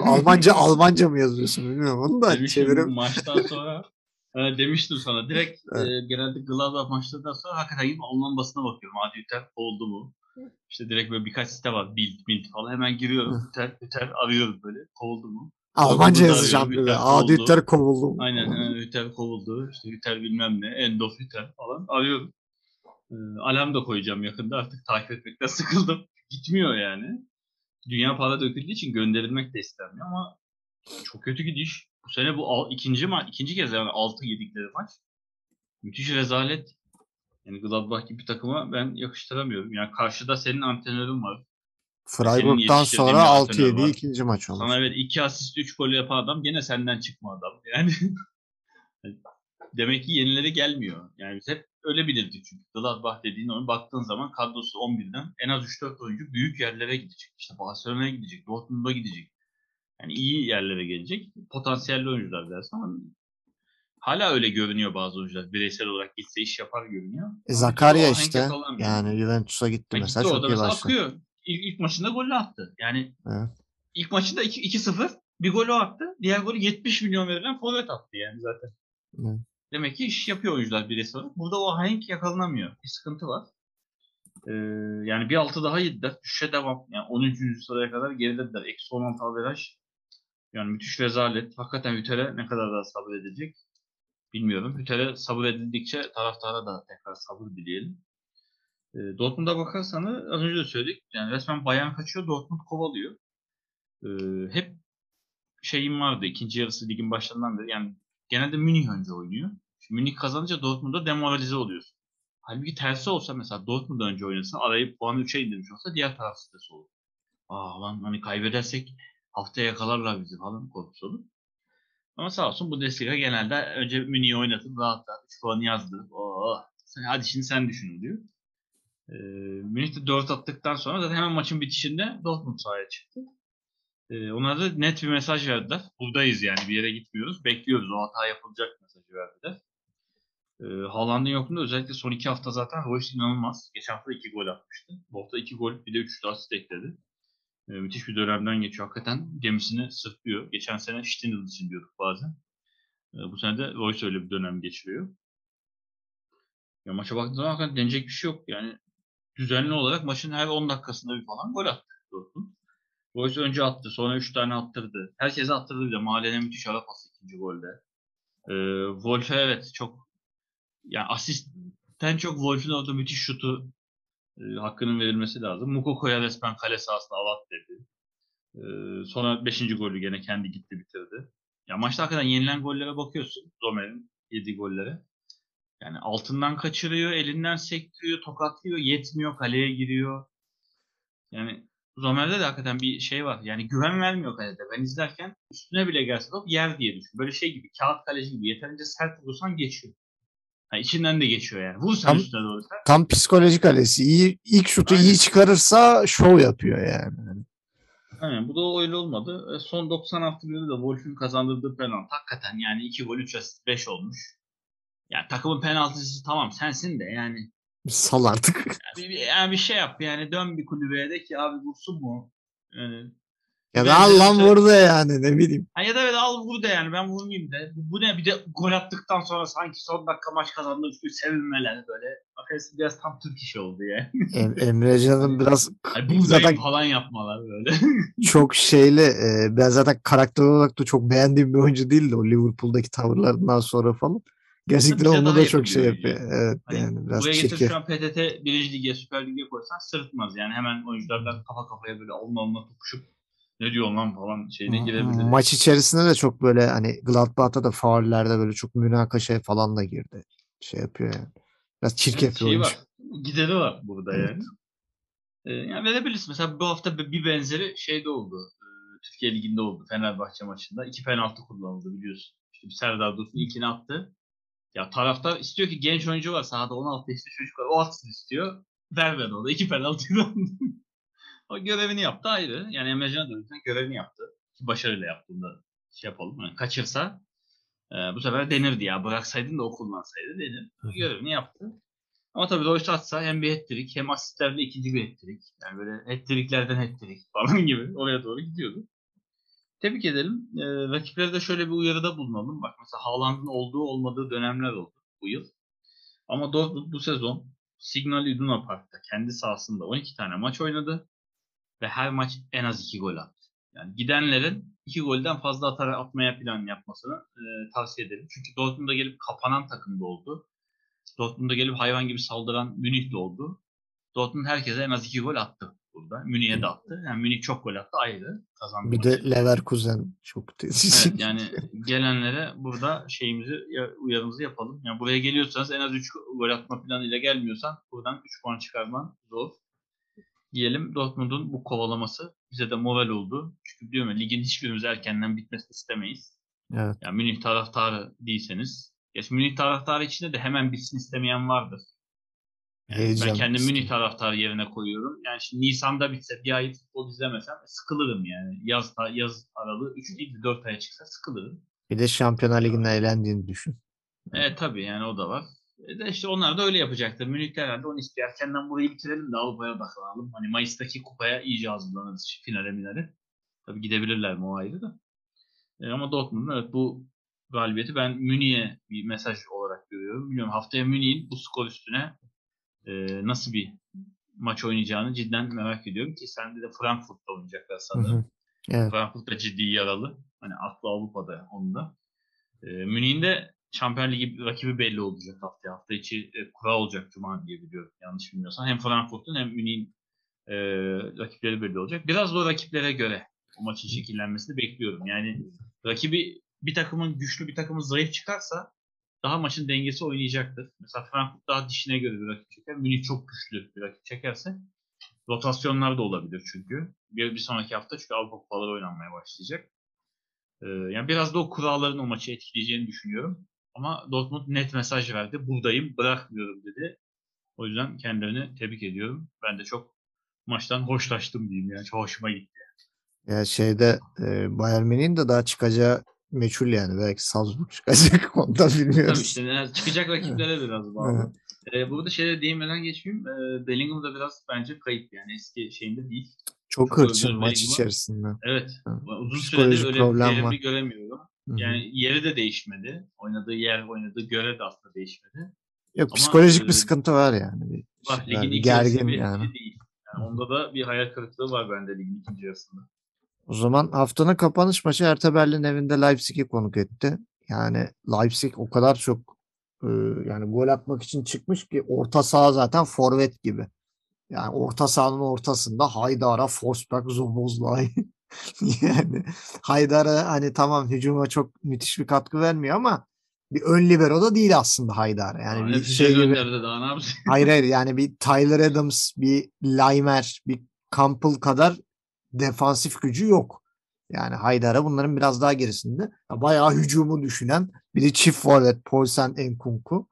Almanca Almanca mı yazıyorsun bilmiyorum onu da Demiştim çevirim. maçtan sonra e, demiştim sana direkt Evet. e, genelde Gladbach maçlarından sonra hakikaten gidip Alman basına bakıyorum. Adi Hütter oldu mu? İşte direkt böyle birkaç site var. Bild, Bild falan. Hemen giriyorum. Hı. Hütter, Hütter arıyorum böyle. Kovuldu mu? Almanca yazacağım böyle. Adi. Hütter kovuldu. Aynen Hütter kovuldu. İşte Hütter bilmem ne. End of Hütter falan. Arıyorum. E, alarm da koyacağım yakında. Artık takip etmekten sıkıldım. Gitmiyor yani. Dünya para döküldüğü için gönderilmek de istenmiyor ama çok kötü gidiş. Bu sene bu al, ikinci ma ikinci kez yani 6 yedikleri maç. Müthiş rezalet. Yani Gladbach gibi bir takıma ben yakıştıramıyorum. Yani karşıda senin antrenörün var. Freiburg'dan sonra bir antrenör 6-7 var. ikinci maç olmuş. Sana evet 2 asist 3 gol yapan adam gene senden çıkma adam. Yani demek ki yenileri gelmiyor. Yani biz hep öyle bilirdik çünkü. Gladbach dediğin oyun baktığın zaman kadrosu 11'den en az 3-4 oyuncu büyük yerlere gidecek. İşte Barcelona'ya gidecek, Dortmund'a gidecek. Yani iyi yerlere gelecek. Potansiyelli oyuncular dersin ama hala öyle görünüyor bazı oyuncular. Bireysel olarak gitse iş yapar görünüyor. E, Zakaria işte yani Juventus'a gitti Ha, mesela gitti çok iyi başladı. İlk, ilk maçında golü attı. Yani Evet. ilk maçında 2 2-0 bir golü attı. Diğer golü 70 milyon verilen forvet attı yani zaten. Evet. Demek ki iş yapıyor oyuncular bireysel olarak. Burada o ahenk yakalanamıyor. Bir sıkıntı var. Ee, yani bir altı daha yediler. Düşüşe devam. Yani 13. sıraya kadar gerilediler. Eksi 16 averaj. Yani müthiş rezalet. Hakikaten Hüter'e ne kadar daha sabredecek bilmiyorum. Hüter'e sabır edildikçe taraftara da tekrar sabır dileyelim. E, Dortmund'a bakarsanız az önce de söyledik. Yani resmen Bayern kaçıyor, Dortmund kovalıyor. E, hep şeyim vardı ikinci yarısı ligin başlarından beri. Yani genelde Münih önce oynuyor. Şimdi Münih kazanınca Dortmund'a demoralize oluyorsun. Halbuki tersi olsa mesela Dortmund önce oynasın, arayıp puanı 3'e indirmiş olsa diğer taraf stres olur. Aa lan hani kaybedersek haftaya yakalarlar bizi falan korkusu olur. Ama sağ olsun Bundesliga genelde önce Münih'i oynatıp rahat rahat 3 puanı yazdırıp oh, sen, hadi şimdi sen düşün diyor. Ee, Münih de 4 attıktan sonra zaten hemen maçın bitişinde Dortmund sahaya çıktı. Ee, ona da net bir mesaj verdiler. Buradayız yani bir yere gitmiyoruz. Bekliyoruz o hata yapılacak mesajı verdiler. Ee, Haaland'ın yokluğunda özellikle son 2 hafta zaten Royce inanılmaz. Geçen hafta 2 gol atmıştı. Bu hafta 2 gol bir de 3 asist ekledi. Ee, müthiş bir dönemden geçiyor. Hakikaten gemisini sırtlıyor. Geçen sene Stindl için diyorduk bazen. Ee, bu sene de Royce öyle bir dönem geçiriyor. Ya maça baktığınız zaman hakikaten denecek bir şey yok. Yani düzenli olarak maçın her 10 dakikasında bir falan gol attı Dortmund. Royce önce attı. Sonra 3 tane attırdı. Herkese attırdı bir de. Mahalle'ne müthiş ara pası ikinci golde. Ee, Wolf'e evet çok yani asistten çok Wolf'ün orada müthiş şutu e, hakkının verilmesi lazım. Mukoko'ya resmen kale sahasında avat dedi. E, sonra 5. golü gene kendi gitti bitirdi. Ya maçta hakikaten yenilen gollere bakıyorsun. Zomer'in yediği gollere. Yani altından kaçırıyor, elinden sektiriyor, tokatlıyor, yetmiyor, kaleye giriyor. Yani Zomer'de de hakikaten bir şey var. Yani güven vermiyor kalede. Ben izlerken üstüne bile gelse top yer diye düşün. Böyle şey gibi, kağıt kaleci gibi. Yeterince sert vurursan geçiyor. Ha, içinden de geçiyor yani. Vursan Tam- üstüne doğru. Tam psikolojik kalesi. İyi, ilk şutu Aynen. iyi çıkarırsa şov yapıyor yani. Aynen bu da öyle olmadı. E, son 90 hafta biri de Wolf'ün kazandırdığı penaltı. Hakikaten yani 2 gol 3 asist 5 olmuş. Yani takımın penaltısı tamam sensin de yani. Sal artık. Yani bir, yani bir şey yap yani dön bir kulübeye de ki abi vursun mu? Yani, ya da al lan işte- burada yani ne bileyim. ha ya da evet al vur de yani ben vurmayayım de. Bu, bu ne bir de gol attıktan sonra sanki son dakika maç kazandığı gibi sevinmeler böyle. Arkadaşlar biraz tam Türk işi oldu yani. Em- Emre Can'ın biraz Hani buradayım zaten falan yapmalar böyle. çok şeyli e, ben zaten karakter olarak da çok beğendiğim bir oyuncu değildi o Liverpool'daki tavırlarından sonra falan. Gerçekten onu da çok şey yapıyor. Evet Hani yani biraz Buraya getirip şu an PTT 1. Lige, Süper Lig'e koysan sırıtmaz. Yani hemen oyuncularla kafa kafaya böyle alın alına tokuşup ne diyor lan falan şeyine girebilir. Maç içerisinde de çok böyle hani Gladbach'ta da faullerde böyle çok münakaşaya falan da girdi. Şey yapıyor yani. Biraz çirkef bir şeyi oyuncu. var. Gideri var burada Evet. yani. Ee, yani verebiliriz. Mesela bu hafta bir benzeri şeyde oldu. Ee, Türkiye Ligi'nde oldu. Fenerbahçe maçında. İki penaltı kullanıldı biliyorsun. İşte bir Serdar Dursun ilkini attı. Ya taraftar istiyor ki genç oyuncu var sahada 16 yaşında çocuk var. O atsın istiyor. Vermedi o da. İki penaltı O görevini yaptı ayrı. Yani Emrecan da lütfen görevini yaptı. Ki başarıyla yaptığında şey yapalım. Yani kaçırsa e, bu sefer denirdi ya. Bıraksaydın da o kullansaydı denir. Görevini yaptı. Ama tabii Royce atsa hem bir hat-trick hem asistlerle ikinci bir hat-trick. Yani böyle hat-tricklerden hat-trick falan gibi oraya doğru gidiyordu. Tebrik edelim. E, rakiplere de şöyle bir uyarıda bulunalım. Bak mesela Haaland'ın olduğu olmadığı dönemler oldu bu yıl. Ama Dortmund bu sezon Signal Iduna Park'ta kendi sahasında 12 tane maç oynadı ve her maç en az 2 gol attı. Yani gidenlerin 2 golden fazla atarak atmaya plan yapmasını e, tavsiye ederim. Çünkü Dortmund'a gelip kapanan takımda oldu. Dortmund'a gelip hayvan gibi saldıran Münih de oldu. Dortmund herkese en az 2 gol attı. burada. Münih'e de attı. Yani Münih çok gol attı ayrı. Kazandı Bir maçı. de Leverkusen çok Evet yani gelenlere burada şeyimizi ya- uyarımızı yapalım. Yani buraya geliyorsanız en az 3 gol atma planıyla gelmiyorsan buradan 3 puan çıkarman zor. Diyelim Dortmund'un bu kovalaması bize de moral oldu. Çünkü diyorum ya ligin hiçbirimiz erkenden bitmesini istemeyiz. Evet. Yani Münih taraftarı değilseniz. Gerçi Münih taraftarı içinde de hemen bitsin istemeyen vardır. Yani Heyecan ben kendimi. Münih taraftarı yerine koyuyorum. Yani şimdi Nisan'da bitse bir ay futbol izlemesem sıkılırım yani. Yaz, yaz aralığı 3 değil de 4 aya çıksa sıkılırım. Bir de Şampiyonlar Ligi'nde eğlendiğini düşün. Evet tabii yani o da var. E de işte onlar da öyle yapacaktır. Münih de herhalde onu istiyor. Erkenden burayı bitirelim de Avrupa'ya odaklanalım. Hani Mayıs'taki kupaya iyice hazırlanırız finale minale. Tabii gidebilirler mi o ayrı da. E ama Dortmund'un evet bu galibiyeti ben Münih'e bir mesaj olarak görüyorum. Bilmiyorum haftaya Münih'in bu skor üstüne e, nasıl bir maç oynayacağını cidden merak ediyorum ki sende de Frankfurt'ta oynayacaklar sanırım. hı. Evet. Frankfurt da ciddi yaralı. Hani aklı Avrupa'da onun da. E, Münih'in de Şampiyon Ligi rakibi belli olacak haftaya. Hafta içi e, kura olacak Cuma diye biliyorum. Yanlış bilmiyorsam. Hem Frankfurt'un hem Münih'in e, rakipleri belli olacak. Biraz da o rakiplere göre o maçın şekillenmesini bekliyorum. Yani rakibi bir takımın güçlü bir takımın zayıf çıkarsa daha maçın dengesi oynayacaktır. Mesela Frankfurt daha dişine göre bir rakip çeker. Münih çok güçlü bir rakip çekerse rotasyonlar da olabilir çünkü. Bir, bir sonraki hafta çünkü Avrupa kupaları oynanmaya başlayacak. Ee, yani biraz da o kuralların o maçı etkileyeceğini düşünüyorum. Ama Dortmund net mesaj verdi. Buradayım, bırakmıyorum dedi. O yüzden kendilerini tebrik ediyorum. Ben de çok maçtan hoşlaştım diyeyim yani. Çok hoşuma gitti. Ya şeyde e, Bayern Münih'in de daha çıkacağı meçhul yani. Belki Salzburg çıkacak. Onu da bilmiyoruz. Tabii işte yani çıkacak rakiplere biraz bağlı. Ee, burada şeye değinmeden geçmeyeyim. Ee, Bellingham da biraz bence kayıp yani eski şeyinde değil. Çok Çok hırçın maç içerisinde. Evet. Hı. Uzun süredir öyle verimli var. göremiyorum. Yani yeri de değişmedi. Oynadığı yer, oynadığı görev de aslında değişmedi. Yok ama, psikolojik e, bir sıkıntı var yani. Bir Var şeyler, ligin bir gergin bir yani. değil. Yani onda da bir hayal kırıklığı var bende ligin ikinci yarısında. O zaman haftanın kapanış maçı Hertha Berlin evinde Leipzig'i konuk etti. Yani Leipzig o kadar çok e, yani gol atmak için çıkmış ki orta saha zaten forvet gibi. Yani orta sahanın ortasında Haydar'a, Forsberg, Zobozlay. yani Haydar'a hani tamam hücuma çok müthiş bir katkı vermiyor ama bir ön libero da değil aslında Haydar. Yani Yani bir şey gibi. gönderdi daha ne yapsın? Hayır hayır yani bir Tyler Adams, bir Laimer, bir Campbell kadar defansif gücü yok. Yani Haydar'a bunların biraz daha gerisinde. Ya Bayağı hücumu düşünen bir de çift forvet Paulsen Enkunku.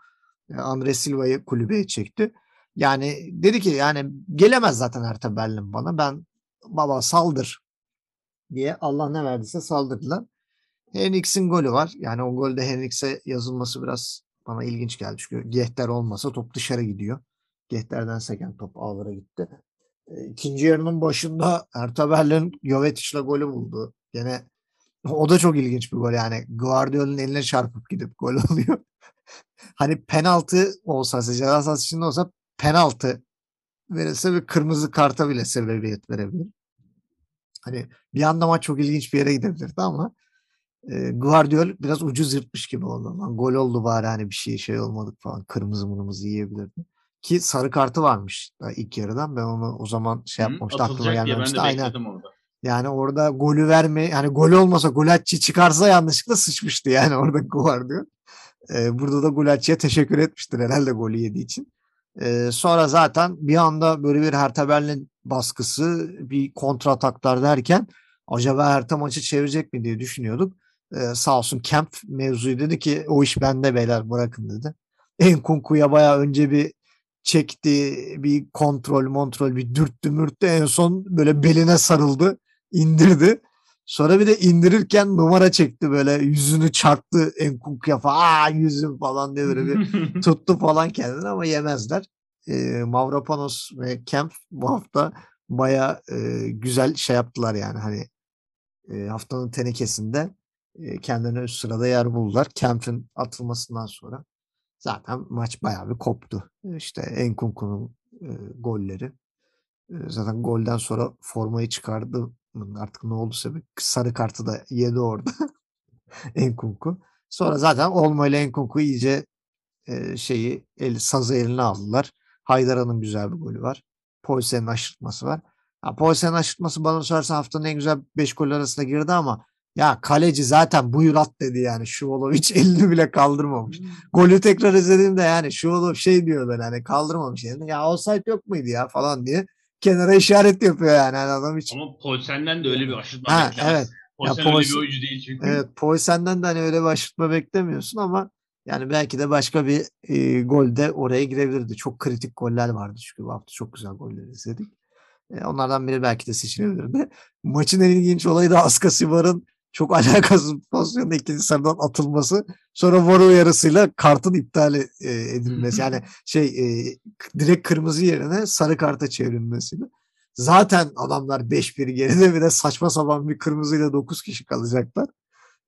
e, Andre Silva'yı kulübeye çekti. Yani dedi ki yani gelemez zaten Hertha Berlin bana. Ben baba saldır diye Allah ne verdiyse saldırdılar. Henriks'in golü var. Yani o golde Henriks'e yazılması biraz bana ilginç geldi. Çünkü Gehter olmasa top dışarı gidiyor. Gehter'den seken top ağlara gitti. E, İkinci yarının başında Hertha Berlin Jovetic'le golü buldu. Gene o da çok ilginç bir gol yani. Guardiola'nın eline çarpıp gidip gol oluyor. hani penaltı olsa, ceza sahası içinde olsa penaltı verirse bir kırmızı karta bile sebebiyet verebilir. Hani bir anda maç çok ilginç bir yere gidebilirdi ama e, Guardiol biraz ucuz yırtmış gibi oldu. Lan gol oldu bari hani bir şey şey olmadık falan. Kırmızı mırmızı yiyebilirdi. Ki sarı kartı varmış ilk yarıdan. Ben onu o zaman şey Hı, yapmamıştı. Aklıma gelmemişti. Aynen. orada. Yani orada golü verme yani gol olmasa Gulacci çıkarsa yanlışlıkla sıçmıştı yani orada Guardiol. Ee, burada da Gulacci'ye teşekkür etmiştir herhalde golü yediği için. Ee, sonra zaten bir anda böyle bir Hertha Berlin baskısı, bir kontrataklar derken acaba Hertha maçı çevirecek mi diye düşünüyorduk. Ee, sağ olsun Kemp mevzuyu dedi ki o iş bende beyler bırakın dedi. Enkunku'ya bayağı önce bir çekti, bir kontrol kontrol bir dürttü mürttü en son böyle beline sarıldı, indirdi. Sonra bir de indirirken numara çekti böyle yüzünü çarptı Enkunku'ya falan aa yüzüm falan diye böyle bir tuttu falan kendini ama yemezler. E, Mavropanos ve Kemp bu hafta baya güzel şey yaptılar yani hani e, haftanın tenekesinde e, kendilerine üst sırada yer buldular. Kemp'in atılmasından sonra zaten maç bayağı bir koptu. E, İşte Enkunku'nun e, golleri. E, zaten golden sonra formayı çıkardı artık ne olduysa bir sarı kartı da yedi orada Enkunku. Sonra zaten Olmo ile Enkunku iyice e, şeyi el, sazı eline aldılar. Haydara'nın güzel bir golü var. Poysen'in aşırtması var. Ha, Poulsen'in aşırtması bana sorarsan haftanın en güzel 5 gol arasına girdi ama ya kaleci zaten buyur at dedi yani. Şuvalov hiç elini bile kaldırmamış. Golü tekrar izlediğimde yani Şuvalov şey diyor böyle hani kaldırmamış elini. Ya offside yok muydu ya falan diye kenara işaret yapıyor yani. Adam hiç Ama Poulsen'den de öyle bir aşırtma Ha, beklemez. evet. Poulsen Ya öyle bir oyuncu değil çünkü. Evet, Poulsen'den de hani öyle bir aşırtma beklemiyorsun ama yani belki de başka bir e, gol de oraya girebilirdi. Çok kritik goller vardı çünkü bu hafta çok güzel goller izledik. E, onlardan biri belki de seçilebilirdi. Maçın en ilginç olayı da Aska Sivar'ın çok alakasız pozisyonda ikinci sarıdan atılması. Sonra var uyarısıyla kartın iptal e, edilmesi. yani şey e, direkt kırmızı yerine sarı karta çevrilmesiyle. Zaten adamlar 5-1 geride bir de saçma sapan bir kırmızıyla 9 kişi kalacaklar.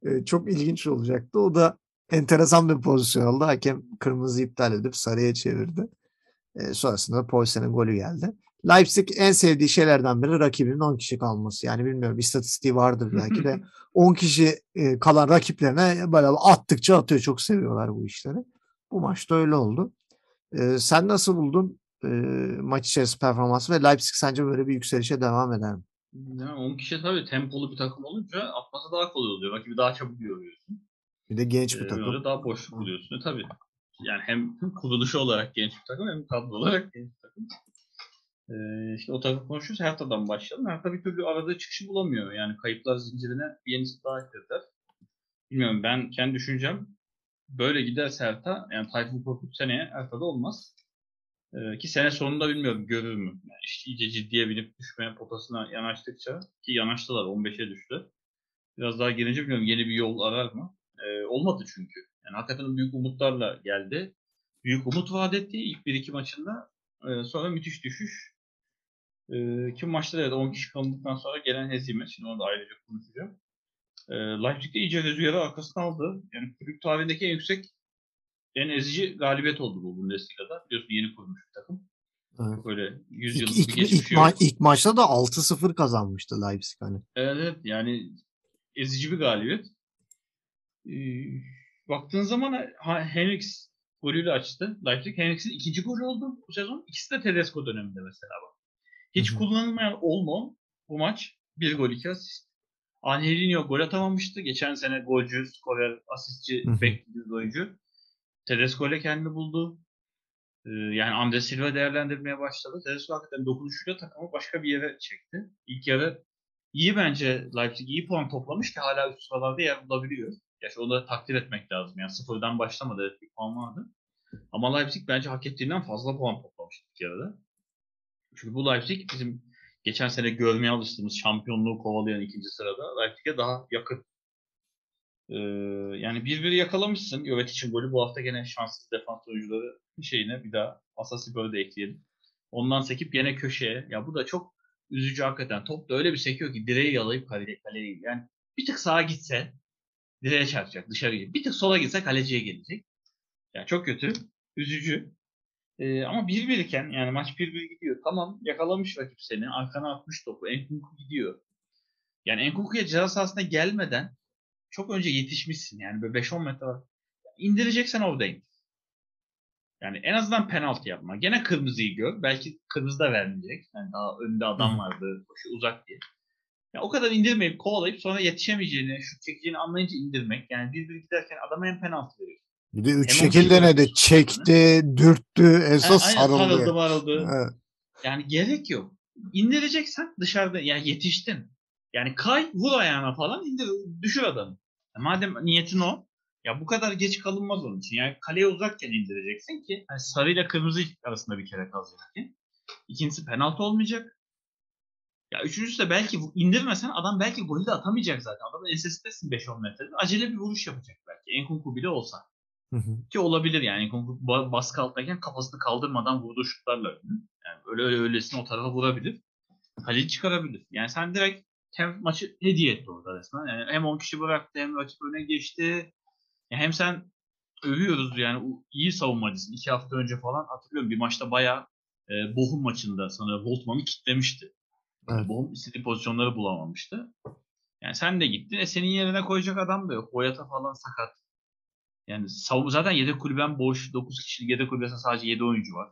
E, çok ilginç olacaktı. O da enteresan bir pozisyon oldu. Hakem kırmızı iptal edip sarıya çevirdi. E, sonrasında da Poulsen'in golü geldi. Leipzig en sevdiği şeylerden biri rakibinin 10 kişi kalması. Yani bilmiyorum istatistiği vardır belki de 10 kişi e, kalan rakiplerine böyle attıkça atıyor. Çok seviyorlar bu işleri. Bu maçta öyle oldu. E, sen nasıl buldun e, maç içerisinde performansı ve Leipzig sence böyle bir yükselişe devam eder mi? Yani 10 kişi tabii tempolu bir takım olunca atması daha kolay oluyor. Rakibi daha çabuk yoruyorsun. Bir de genç bir Ee, takım. Böyle daha boşluk buluyorsun. Tabii. Yani hem kuruluşu olarak genç bir takım hem kadro olarak genç bir takım. Ee, işte o takım konuşuyoruz. Hertha'dan başlayalım. Hertha bir türlü aradığı çıkışı bulamıyor. Yani kayıplar zincirine bir yenisi daha eklediler. Bilmiyorum ben kendi düşüncem böyle giderse Hertha yani Tayfun Korkut seneye Hertha'da olmaz. Ee, ki sene sonunda bilmiyorum görür mü? Yani işte iyice ciddiye binip düşmeye potasına yanaştıkça ki yanaştılar 15'e düştü. Biraz daha gelince bilmiyorum yeni bir yol arar mı? Ee, olmadı çünkü. Yani hakikaten büyük umutlarla geldi. Büyük umut vaat etti ilk 1-2 maçında. Ee, sonra müthiş düşüş. Ee, ki maçta da 10 kişi kalındıktan sonra gelen hezimet. Şimdi onu da ayrıca konuşacağım. Ee, Leipzig de iyice rüzgarı arkasına aldı. Yani kulüp tarihindeki en yüksek en ezici galibiyet oldu bu Bundesliga'da. Biliyorsun yeni kurmuş bir takım. Evet. Çok öyle 100 İlk, yıllık ilk, bir ilk, geçmişi yok. ma- ilk maçta da 6-0 kazanmıştı Leipzig hani. Evet, evet yani ezici bir galibiyet. Ee, baktığın zaman Henriks golüyle açtı. Leipzig Henriks'in ikinci golü oldu bu sezon. İkisi de Tedesco döneminde mesela bak. Hiç Hı hı. kullanılmayan Olmo bu maç bir gol iki asist. Angelino gol atamamıştı. Geçen sene golcü, skorer, asistçi beklediğimiz oyuncu. Tedesco ile kendini buldu. Ee, yani Andres Silva değerlendirmeye başladı. Tedesco hakikaten dokunuşuyla takımı başka bir yere çekti. İlk yarı iyi bence Leipzig iyi puan toplamış ki hala üst sıralarda yer bulabiliyor. Gerçi onu da takdir etmek lazım. Yani sıfırdan başlamadı. Evet bir puan vardı. Ama Leipzig bence hak ettiğinden fazla puan toplamış ilk yarıda. Çünkü bu Leipzig bizim geçen sene görmeye alıştığımız şampiyonluğu kovalayan ikinci sırada Leipzig'e daha yakın. Ee, yani birbiri yakalamışsın. Jovetic'in golü bu hafta gene şanssız defans oyuncuları şeyine bir daha Asasibor'u da ekleyelim. Ondan sekip gene köşeye. Ya bu da çok üzücü hakikaten. Top da öyle bir sekiyor ki direği yalayıp kaleye, kaleye Yani bir tık sağa gitse direğe çarpacak dışarı gidecek. Bir tık sola gitse kaleciye gelecek. Yani çok kötü. Üzücü. Ee, ama 1-1 iken yani maç 1-1 gidiyor. Tamam yakalamış rakip seni. Arkana atmış topu. Enkunku gidiyor. Yani Enkunku'ya ceza sahasına gelmeden çok önce yetişmişsin. Yani böyle 5-10 metre var. İndireceksen oradayım. Yani en azından penaltı yapma. Gene kırmızıyı gör. Belki kırmızı da vermeyecek. Yani daha önünde adam vardı. Koşu uzak diye. Ya o kadar indirmeyip kovalayıp sonra yetişemeyeceğini, şut çekeceğini anlayınca indirmek. Yani bir bir giderken adama hem penaltı veriyor. Bir de üç Hem on şekilde kişi ne de oynuyorsun. çekti, dürttü, en son Aynen, sarıldı. sarıldı. Evet. Yani gerek yok. İndireceksen dışarıda yani yetiştin. Yani kay vur ayağına falan indir düşür adamı. Ya madem niyetin o ya bu kadar geç kalınmaz onun için. Yani kaleye uzakken indireceksin ki hani sarıyla kırmızı arasında bir kere kalacak ki. İkincisi penaltı olmayacak. Ya üçüncüsü de belki indirmesen adam belki golü de atamayacak zaten. Adamın ensesidesin 5-10 metrede. Acele bir vuruş yapacak belki. Enkunku bile olsa. Hı hı. Ki olabilir yani. Baskı altındayken kafasını kaldırmadan vurduğu şutlarla. Yani öyle öyle öylesine o tarafa vurabilir. Kaleci çıkarabilir. Yani sen direkt hem maçı hediye etti orada resmen. Yani hem 10 kişi bıraktı hem rakip öne geçti. Yani hem sen övüyoruz yani iyi savunmacısın. İki hafta önce falan hatırlıyorum bir maçta bayağı e, Bochum maçında sanırım Voltman'ı kitlemişti. Evet. Bochum istediği pozisyonları bulamamıştı. Yani sen de gittin. E senin yerine koyacak adam da yok. Boyata falan sakat. Yani savunma zaten yedek kulüben boş. 9 kişilik yedek kulübesinde sadece 7 oyuncu var.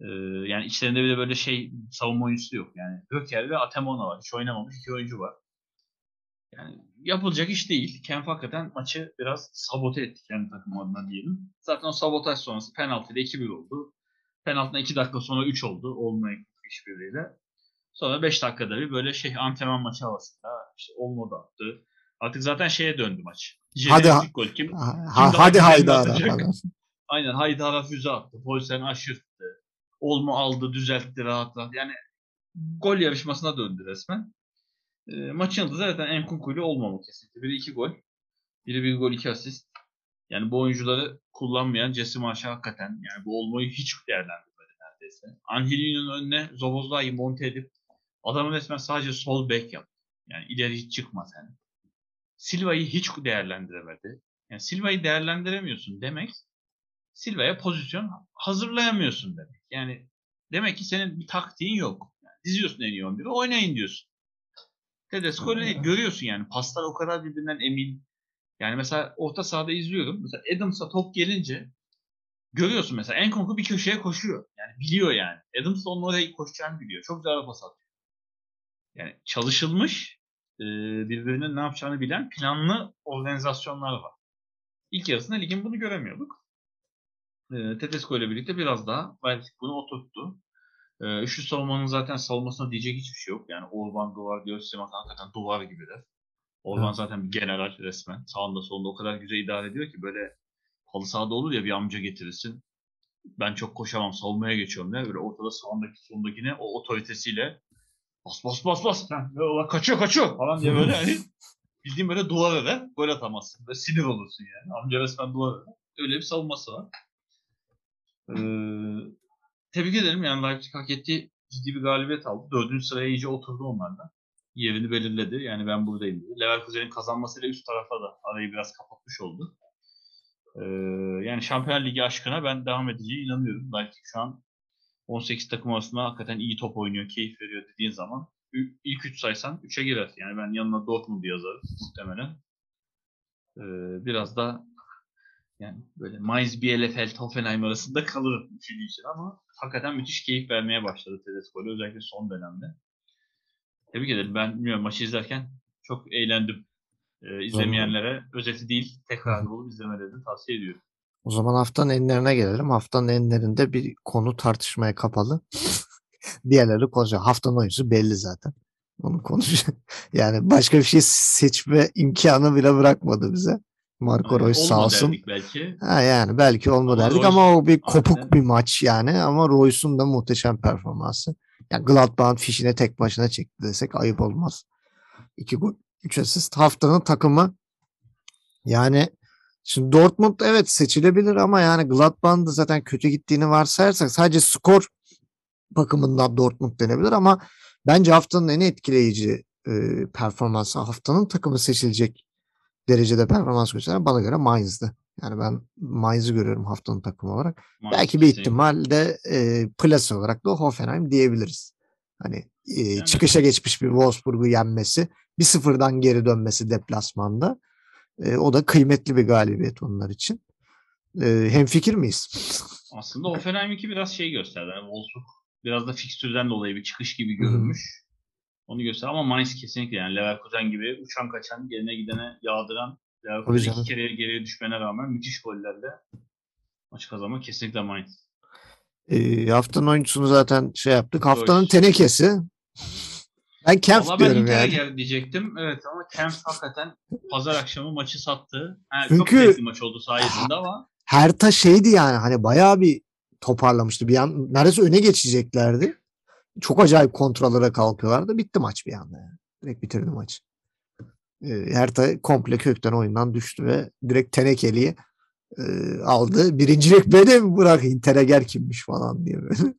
Ee, yani içlerinde bir de böyle şey savunma oyuncusu yok. Yani Höker ve Atemona var. Hiç oynamamış iki oyuncu var. Yani yapılacak iş değil. Kemp hakikaten maçı biraz sabote etti kendi takım adına diyelim. Zaten o sabotaj sonrası penaltıyla 2-1 oldu. Penaltıdan 2 dakika sonra 3 oldu. Olmayan işbirliğiyle. Sonra 5 dakikada bir böyle şey antrenman maçı havasında işte olmadı attı. Artık zaten şeye döndü maç. Hadi ha- gol kim? Ha, Kim hadi güzelini Haydar atacak? falan. Aynen Haydar'a füze attı. Polsen aşırttı. Olmu aldı, düzeltti rahat rahat. Yani gol yarışmasına döndü resmen. E, maçın yıldızı zaten Enkunku ile olmamalı kesinlikle. Biri iki gol. Biri bir gol iki asist. Yani bu oyuncuları kullanmayan Jesse Marshall hakikaten yani bu olmayı hiç değerlendirmedi neredeyse. Angelino'nun önüne Zobozlai'yi monte edip adamı resmen sadece sol bek yaptı. Yani ileri hiç çıkmaz yani. Silva'yı hiç değerlendiremedi. Yani Silva'yı değerlendiremiyorsun demek Silva'ya pozisyon hazırlayamıyorsun demek. Yani demek ki senin bir taktiğin yok. Yani diziyorsun en iyi 11'i oynayın diyorsun. Tedesco öyle değil. Görüyorsun yani. Paslar o kadar birbirinden emin. Yani mesela orta sahada izliyorum. Mesela Adams'a top gelince görüyorsun mesela Enkunku bir köşeye koşuyor. Yani biliyor yani. Adams da onun oraya koşacağını biliyor. Çok güzel pas atıyor. Yani çalışılmış e, birbirinin ne yapacağını bilen planlı organizasyonlar var. İlk yarısında ligin bunu göremiyorduk. E, Tedesco ile birlikte biraz daha belki bunu oturttu. E, üçlü savunmanın zaten savunmasına diyecek hiçbir şey yok. Yani Orban duvar diyor, Simak hakikaten duvar gibiler. Orban Evet. zaten bir general resmen. Sağında solunda o kadar güzel idare ediyor ki böyle halı sahada olur ya bir amca getirirsin. Ben çok koşamam savunmaya geçiyorum diye. Böyle ortada sağındaki solundakine o otoritesiyle bas bas bas bas. Ha, kaçıyor kaçıyor falan diye böyle hani bildiğin böyle duvar eder. Gol atamazsın. Böyle sinir olursun yani. Amca resmen duvar eder. Öyle bir savunması var. Ee, tebrik ederim. Yani Leipzig hak ettiği ciddi bir galibiyet aldı. Dördüncü sıraya iyice oturdu onlardan. Yerini belirledi. Yani ben buradayım dedi. Leverkusen'in kazanmasıyla üst tarafa da arayı biraz kapatmış oldu. Ee, yani Şampiyonlar Ligi aşkına ben devam edeceğine inanıyorum. Leipzig şu an 18 takım arasında hakikaten iyi top oynuyor, keyif veriyor dediğin zaman ilk 3 saysan 3'e girer. Yani ben yanına Dortmund'u yazarım muhtemelen. Ee, biraz da yani böyle Mainz, Bielefeld, Hoffenheim arasında kalırım üçüncü için ama hakikaten müthiş keyif vermeye başladı Tedesco ile, özellikle son dönemde. Tebrik ederim. Ben bilmiyorum maçı izlerken çok eğlendim. Ee, izlemeyenlere özeti değil tekrar bulup izlemelerini tavsiye ediyorum. O zaman haftanın enlerine gelelim. Haftanın enlerinde bir konu tartışmaya kapalı. Diğerleri konuşuyor. Haftanın oyuncusu belli zaten. Onu konuşuyor. Yani başka bir şey seçme imkanı bile bırakmadı bize. Marco Aynen. Reus sağ olsun. belki. Ha yani belki olma Ama derdik Royce ama o bir kopuk harbiden- bir maç yani ama Royce'un da muhteşem performansı. Yani Gladbach'ın fişine tek başına çekti desek ayıp olmaz. İki gol, üç asist. Haftanın takımı yani şimdi Dortmund evet seçilebilir ama yani Gladbach'ın da zaten kötü gittiğini varsayarsak sadece skor bakımından Dortmund denebilir ama bence haftanın en etkileyici e, performansı haftanın takımı seçilecek derecede performans gösteren bana göre Mainz'dı. Yani ben Mainz'i görüyorum haftanın takımı olarak. Maalesef Belki bir ihtimalle e, plase olarak da Hoffenheim diyebiliriz. Hani e, çıkışa geçmiş bir Wolfsburg'u yenmesi, bir sıfırdan geri dönmesi deplasmanda. E, o da kıymetli bir galibiyet onlar için. E, hemfikir miyiz? Aslında Hoffenheim 2 biraz şey gösterdi. Yani Wolfsburg biraz da fikstürden dolayı bir çıkış gibi görünmüş. Onu göster ama Mainz kesinlikle yani Leverkusen gibi uçan kaçan yerine gidene yağdıran Leverkusen iki kere geriye düşmene rağmen müthiş gollerle maç kazanma kesinlikle Mainz. E, haftanın oyuncusunu zaten şey yaptık. Haftanın tenekesi. Ben Kempf Valla ben diyorum Inter'e yani. gel diyecektim. Evet ama Kempf hakikaten pazar akşamı maçı sattı. Ha, Çünkü- Çok maç oldu sayesinde ama Herta şeydi yani hani bayağı bir toparlamıştı. Bir an neredeyse öne geçeceklerdi. Çok acayip kontrollere kalkıyorlardı. Bitti maç bir anda. Yani. Direkt bitirdi maçı. Ee, Herta komple kökten oyundan düştü ve direkt Tenekeli'yi e, aldı. Birincilik benim bırak Inter'e gel kimmiş falan diye böyle.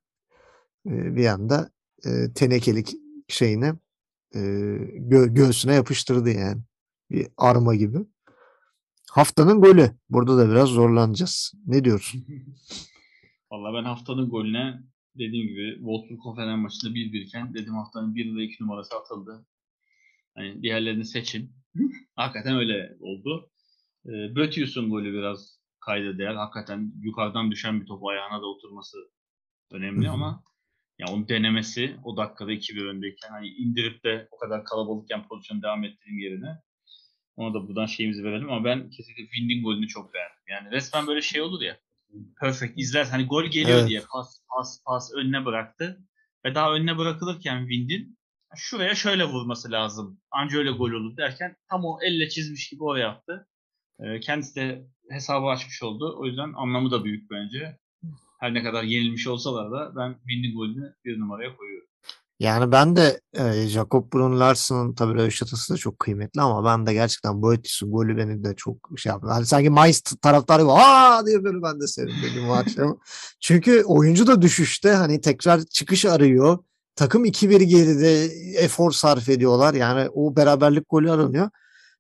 Ee, bir anda e, Tenekelik şeyini e, gö- göğsüne yapıştırdı yani. Bir arma gibi. Haftanın golü. Burada da biraz zorlanacağız. Ne diyorsun? Valla ben haftanın golüne dediğim gibi Wolfsburg Hoffenheim maçında 1-1 iken dedim haftanın 1 ve 2 numarası atıldı. Hani diğerlerini seçin. Hakikaten öyle oldu. E, Bötius'un golü biraz kayda değer. Hakikaten yukarıdan düşen bir top ayağına da oturması önemli ama ya onun denemesi o dakikada 2-1 öndeyken hani indirip de o kadar kalabalıkken pozisyonu devam ettireyim yerine ona da buradan şeyimizi verelim ama ben kesinlikle Wind'in golünü çok beğendim. Yani resmen böyle şey olur ya perfect izler hani gol geliyor Evet. diye pas pas pas önüne bıraktı ve daha önüne bırakılırken Wind'in şuraya şöyle vurması lazım. Anca öyle gol olur derken tam o elle çizmiş gibi oraya attı. Ee, kendisi de hesabı açmış oldu. O yüzden anlamı da büyük bence. Her ne kadar yenilmiş olsalar da ben Wind'in golünü bir numaraya koyuyorum. Yani ben de e, Jakob Brun Larsen'ın tabii röveşatası da çok kıymetli ama ben de gerçekten Boetis'in golü beni de çok şey yaptı. Hani sanki Mainz taraftarı gibi aa diye böyle ben de sevindim bu akşam. Çünkü oyuncu da düşüşte hani tekrar çıkış arıyor. Takım 2-1 geride efor sarf ediyorlar. Yani o beraberlik golü aranıyor.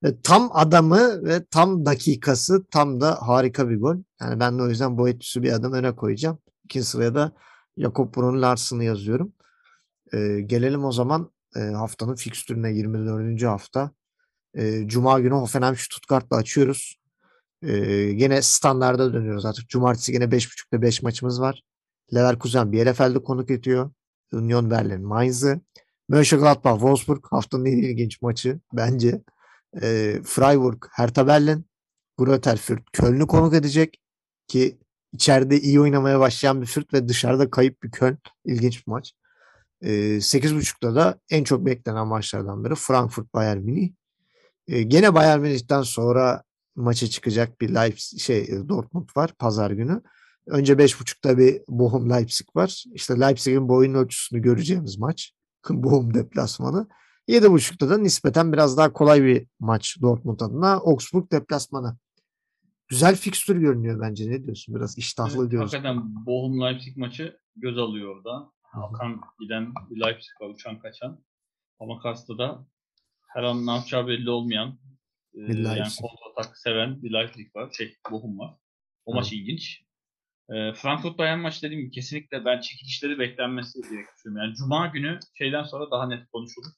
E, tam adamı ve tam dakikası tam da harika bir gol. Yani ben de o yüzden Boetis'i bir adım öne koyacağım. İkinci sıraya da Jakob Brun Larsen'ı yazıyorum. Ee, gelelim o zaman e, haftanın fikstürüne 24. hafta. Ee, Cuma günü Hoffenheim Stuttgart'la açıyoruz. Ee, gene standarda dönüyoruz artık. Cumartesi gene 5.30'da 5 maçımız var. Leverkusen Bielefeld'i konuk ediyor. Union Berlin Mainz'ı. Mönchengladbach Wolfsburg haftanın en ilginç maçı bence. Ee, Freiburg Hertha Berlin. Greuther Fürth Köln'ü konuk edecek ki içeride iyi oynamaya başlayan bir Fürth ve dışarıda kayıp bir Köln. İlginç bir maç. Ee, 8.30'da da en çok beklenen maçlardan biri Frankfurt Bayern Münih. Ee, gene Bayern Münih'ten sonra maça çıkacak bir Leipzig şey e, Dortmund var pazar günü. Önce 5.30'da bir Bochum Leipzig var. İşte Leipzig'in boyun ölçüsünü göreceğimiz maç. Bochum deplasmanı. 7.30'da da nispeten biraz daha kolay bir maç Dortmund adına. Augsburg deplasmanı. Güzel fikstür görünüyor bence. Ne diyorsun? Biraz iştahlı Evet, diyoruz. hakikaten Bochum Leipzig maçı göz alıyor orada. Hakan giden bir Leipzig var uçan kaçan. Ama karşıda da her an ne yapacağı belli olmayan e, yani kontratak seven bir Leipzig var. Şey Bochum var. O maç Evet. ilginç. E, Frankfurt Bayern maç dediğim gibi kesinlikle ben çekilişleri beklenmesi diye düşünüyorum. Yani Cuma günü şeyden sonra daha net konuşulur.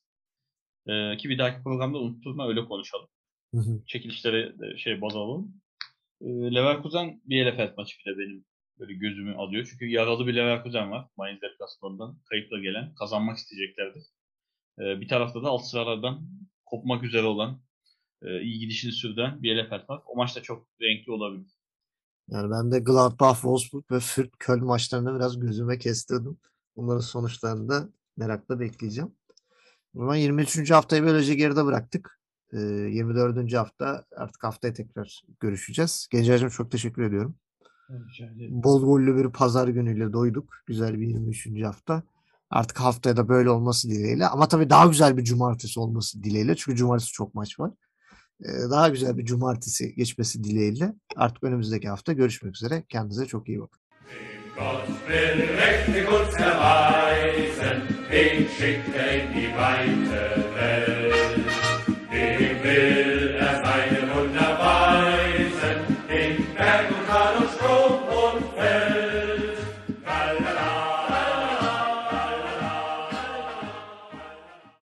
E, ki bir dahaki programda unutturma öyle konuşalım. Hı hı. Çekilişleri de şey baz alalım. E, Leverkusen Bielefeld maçı bir de benim böyle gözümü alıyor. Çünkü yaralı bir Leverkusen var. Mainz deplasmanından kayıpla gelen. Kazanmak isteyeceklerdir. E, bir tarafta da alt sıralardan kopmak üzere olan e, iyi gidişini sürdüren Bielefeld var. O maç da çok renkli olabilir. Yani ben de Gladbach, Wolfsburg ve Fürth Köln maçlarını biraz gözüme kestirdim. Bunların sonuçlarını da merakla bekleyeceğim. O zaman 23. haftayı böylece geride bıraktık. Ee, 24. hafta artık haftaya tekrar görüşeceğiz. Gencer'cim çok teşekkür ediyorum. Bol gollü bir pazar günüyle doyduk. Güzel bir 23. hafta. Artık haftaya da böyle olması dileğiyle. Ama tabii daha güzel bir cumartesi olması dileğiyle. Çünkü cumartesi çok maç var. Ee, daha güzel bir cumartesi geçmesi dileğiyle. Artık önümüzdeki hafta görüşmek üzere. Kendinize çok iyi bakın. Gott will recht Rechte uns erweisen, den schickt er in die weite Welt.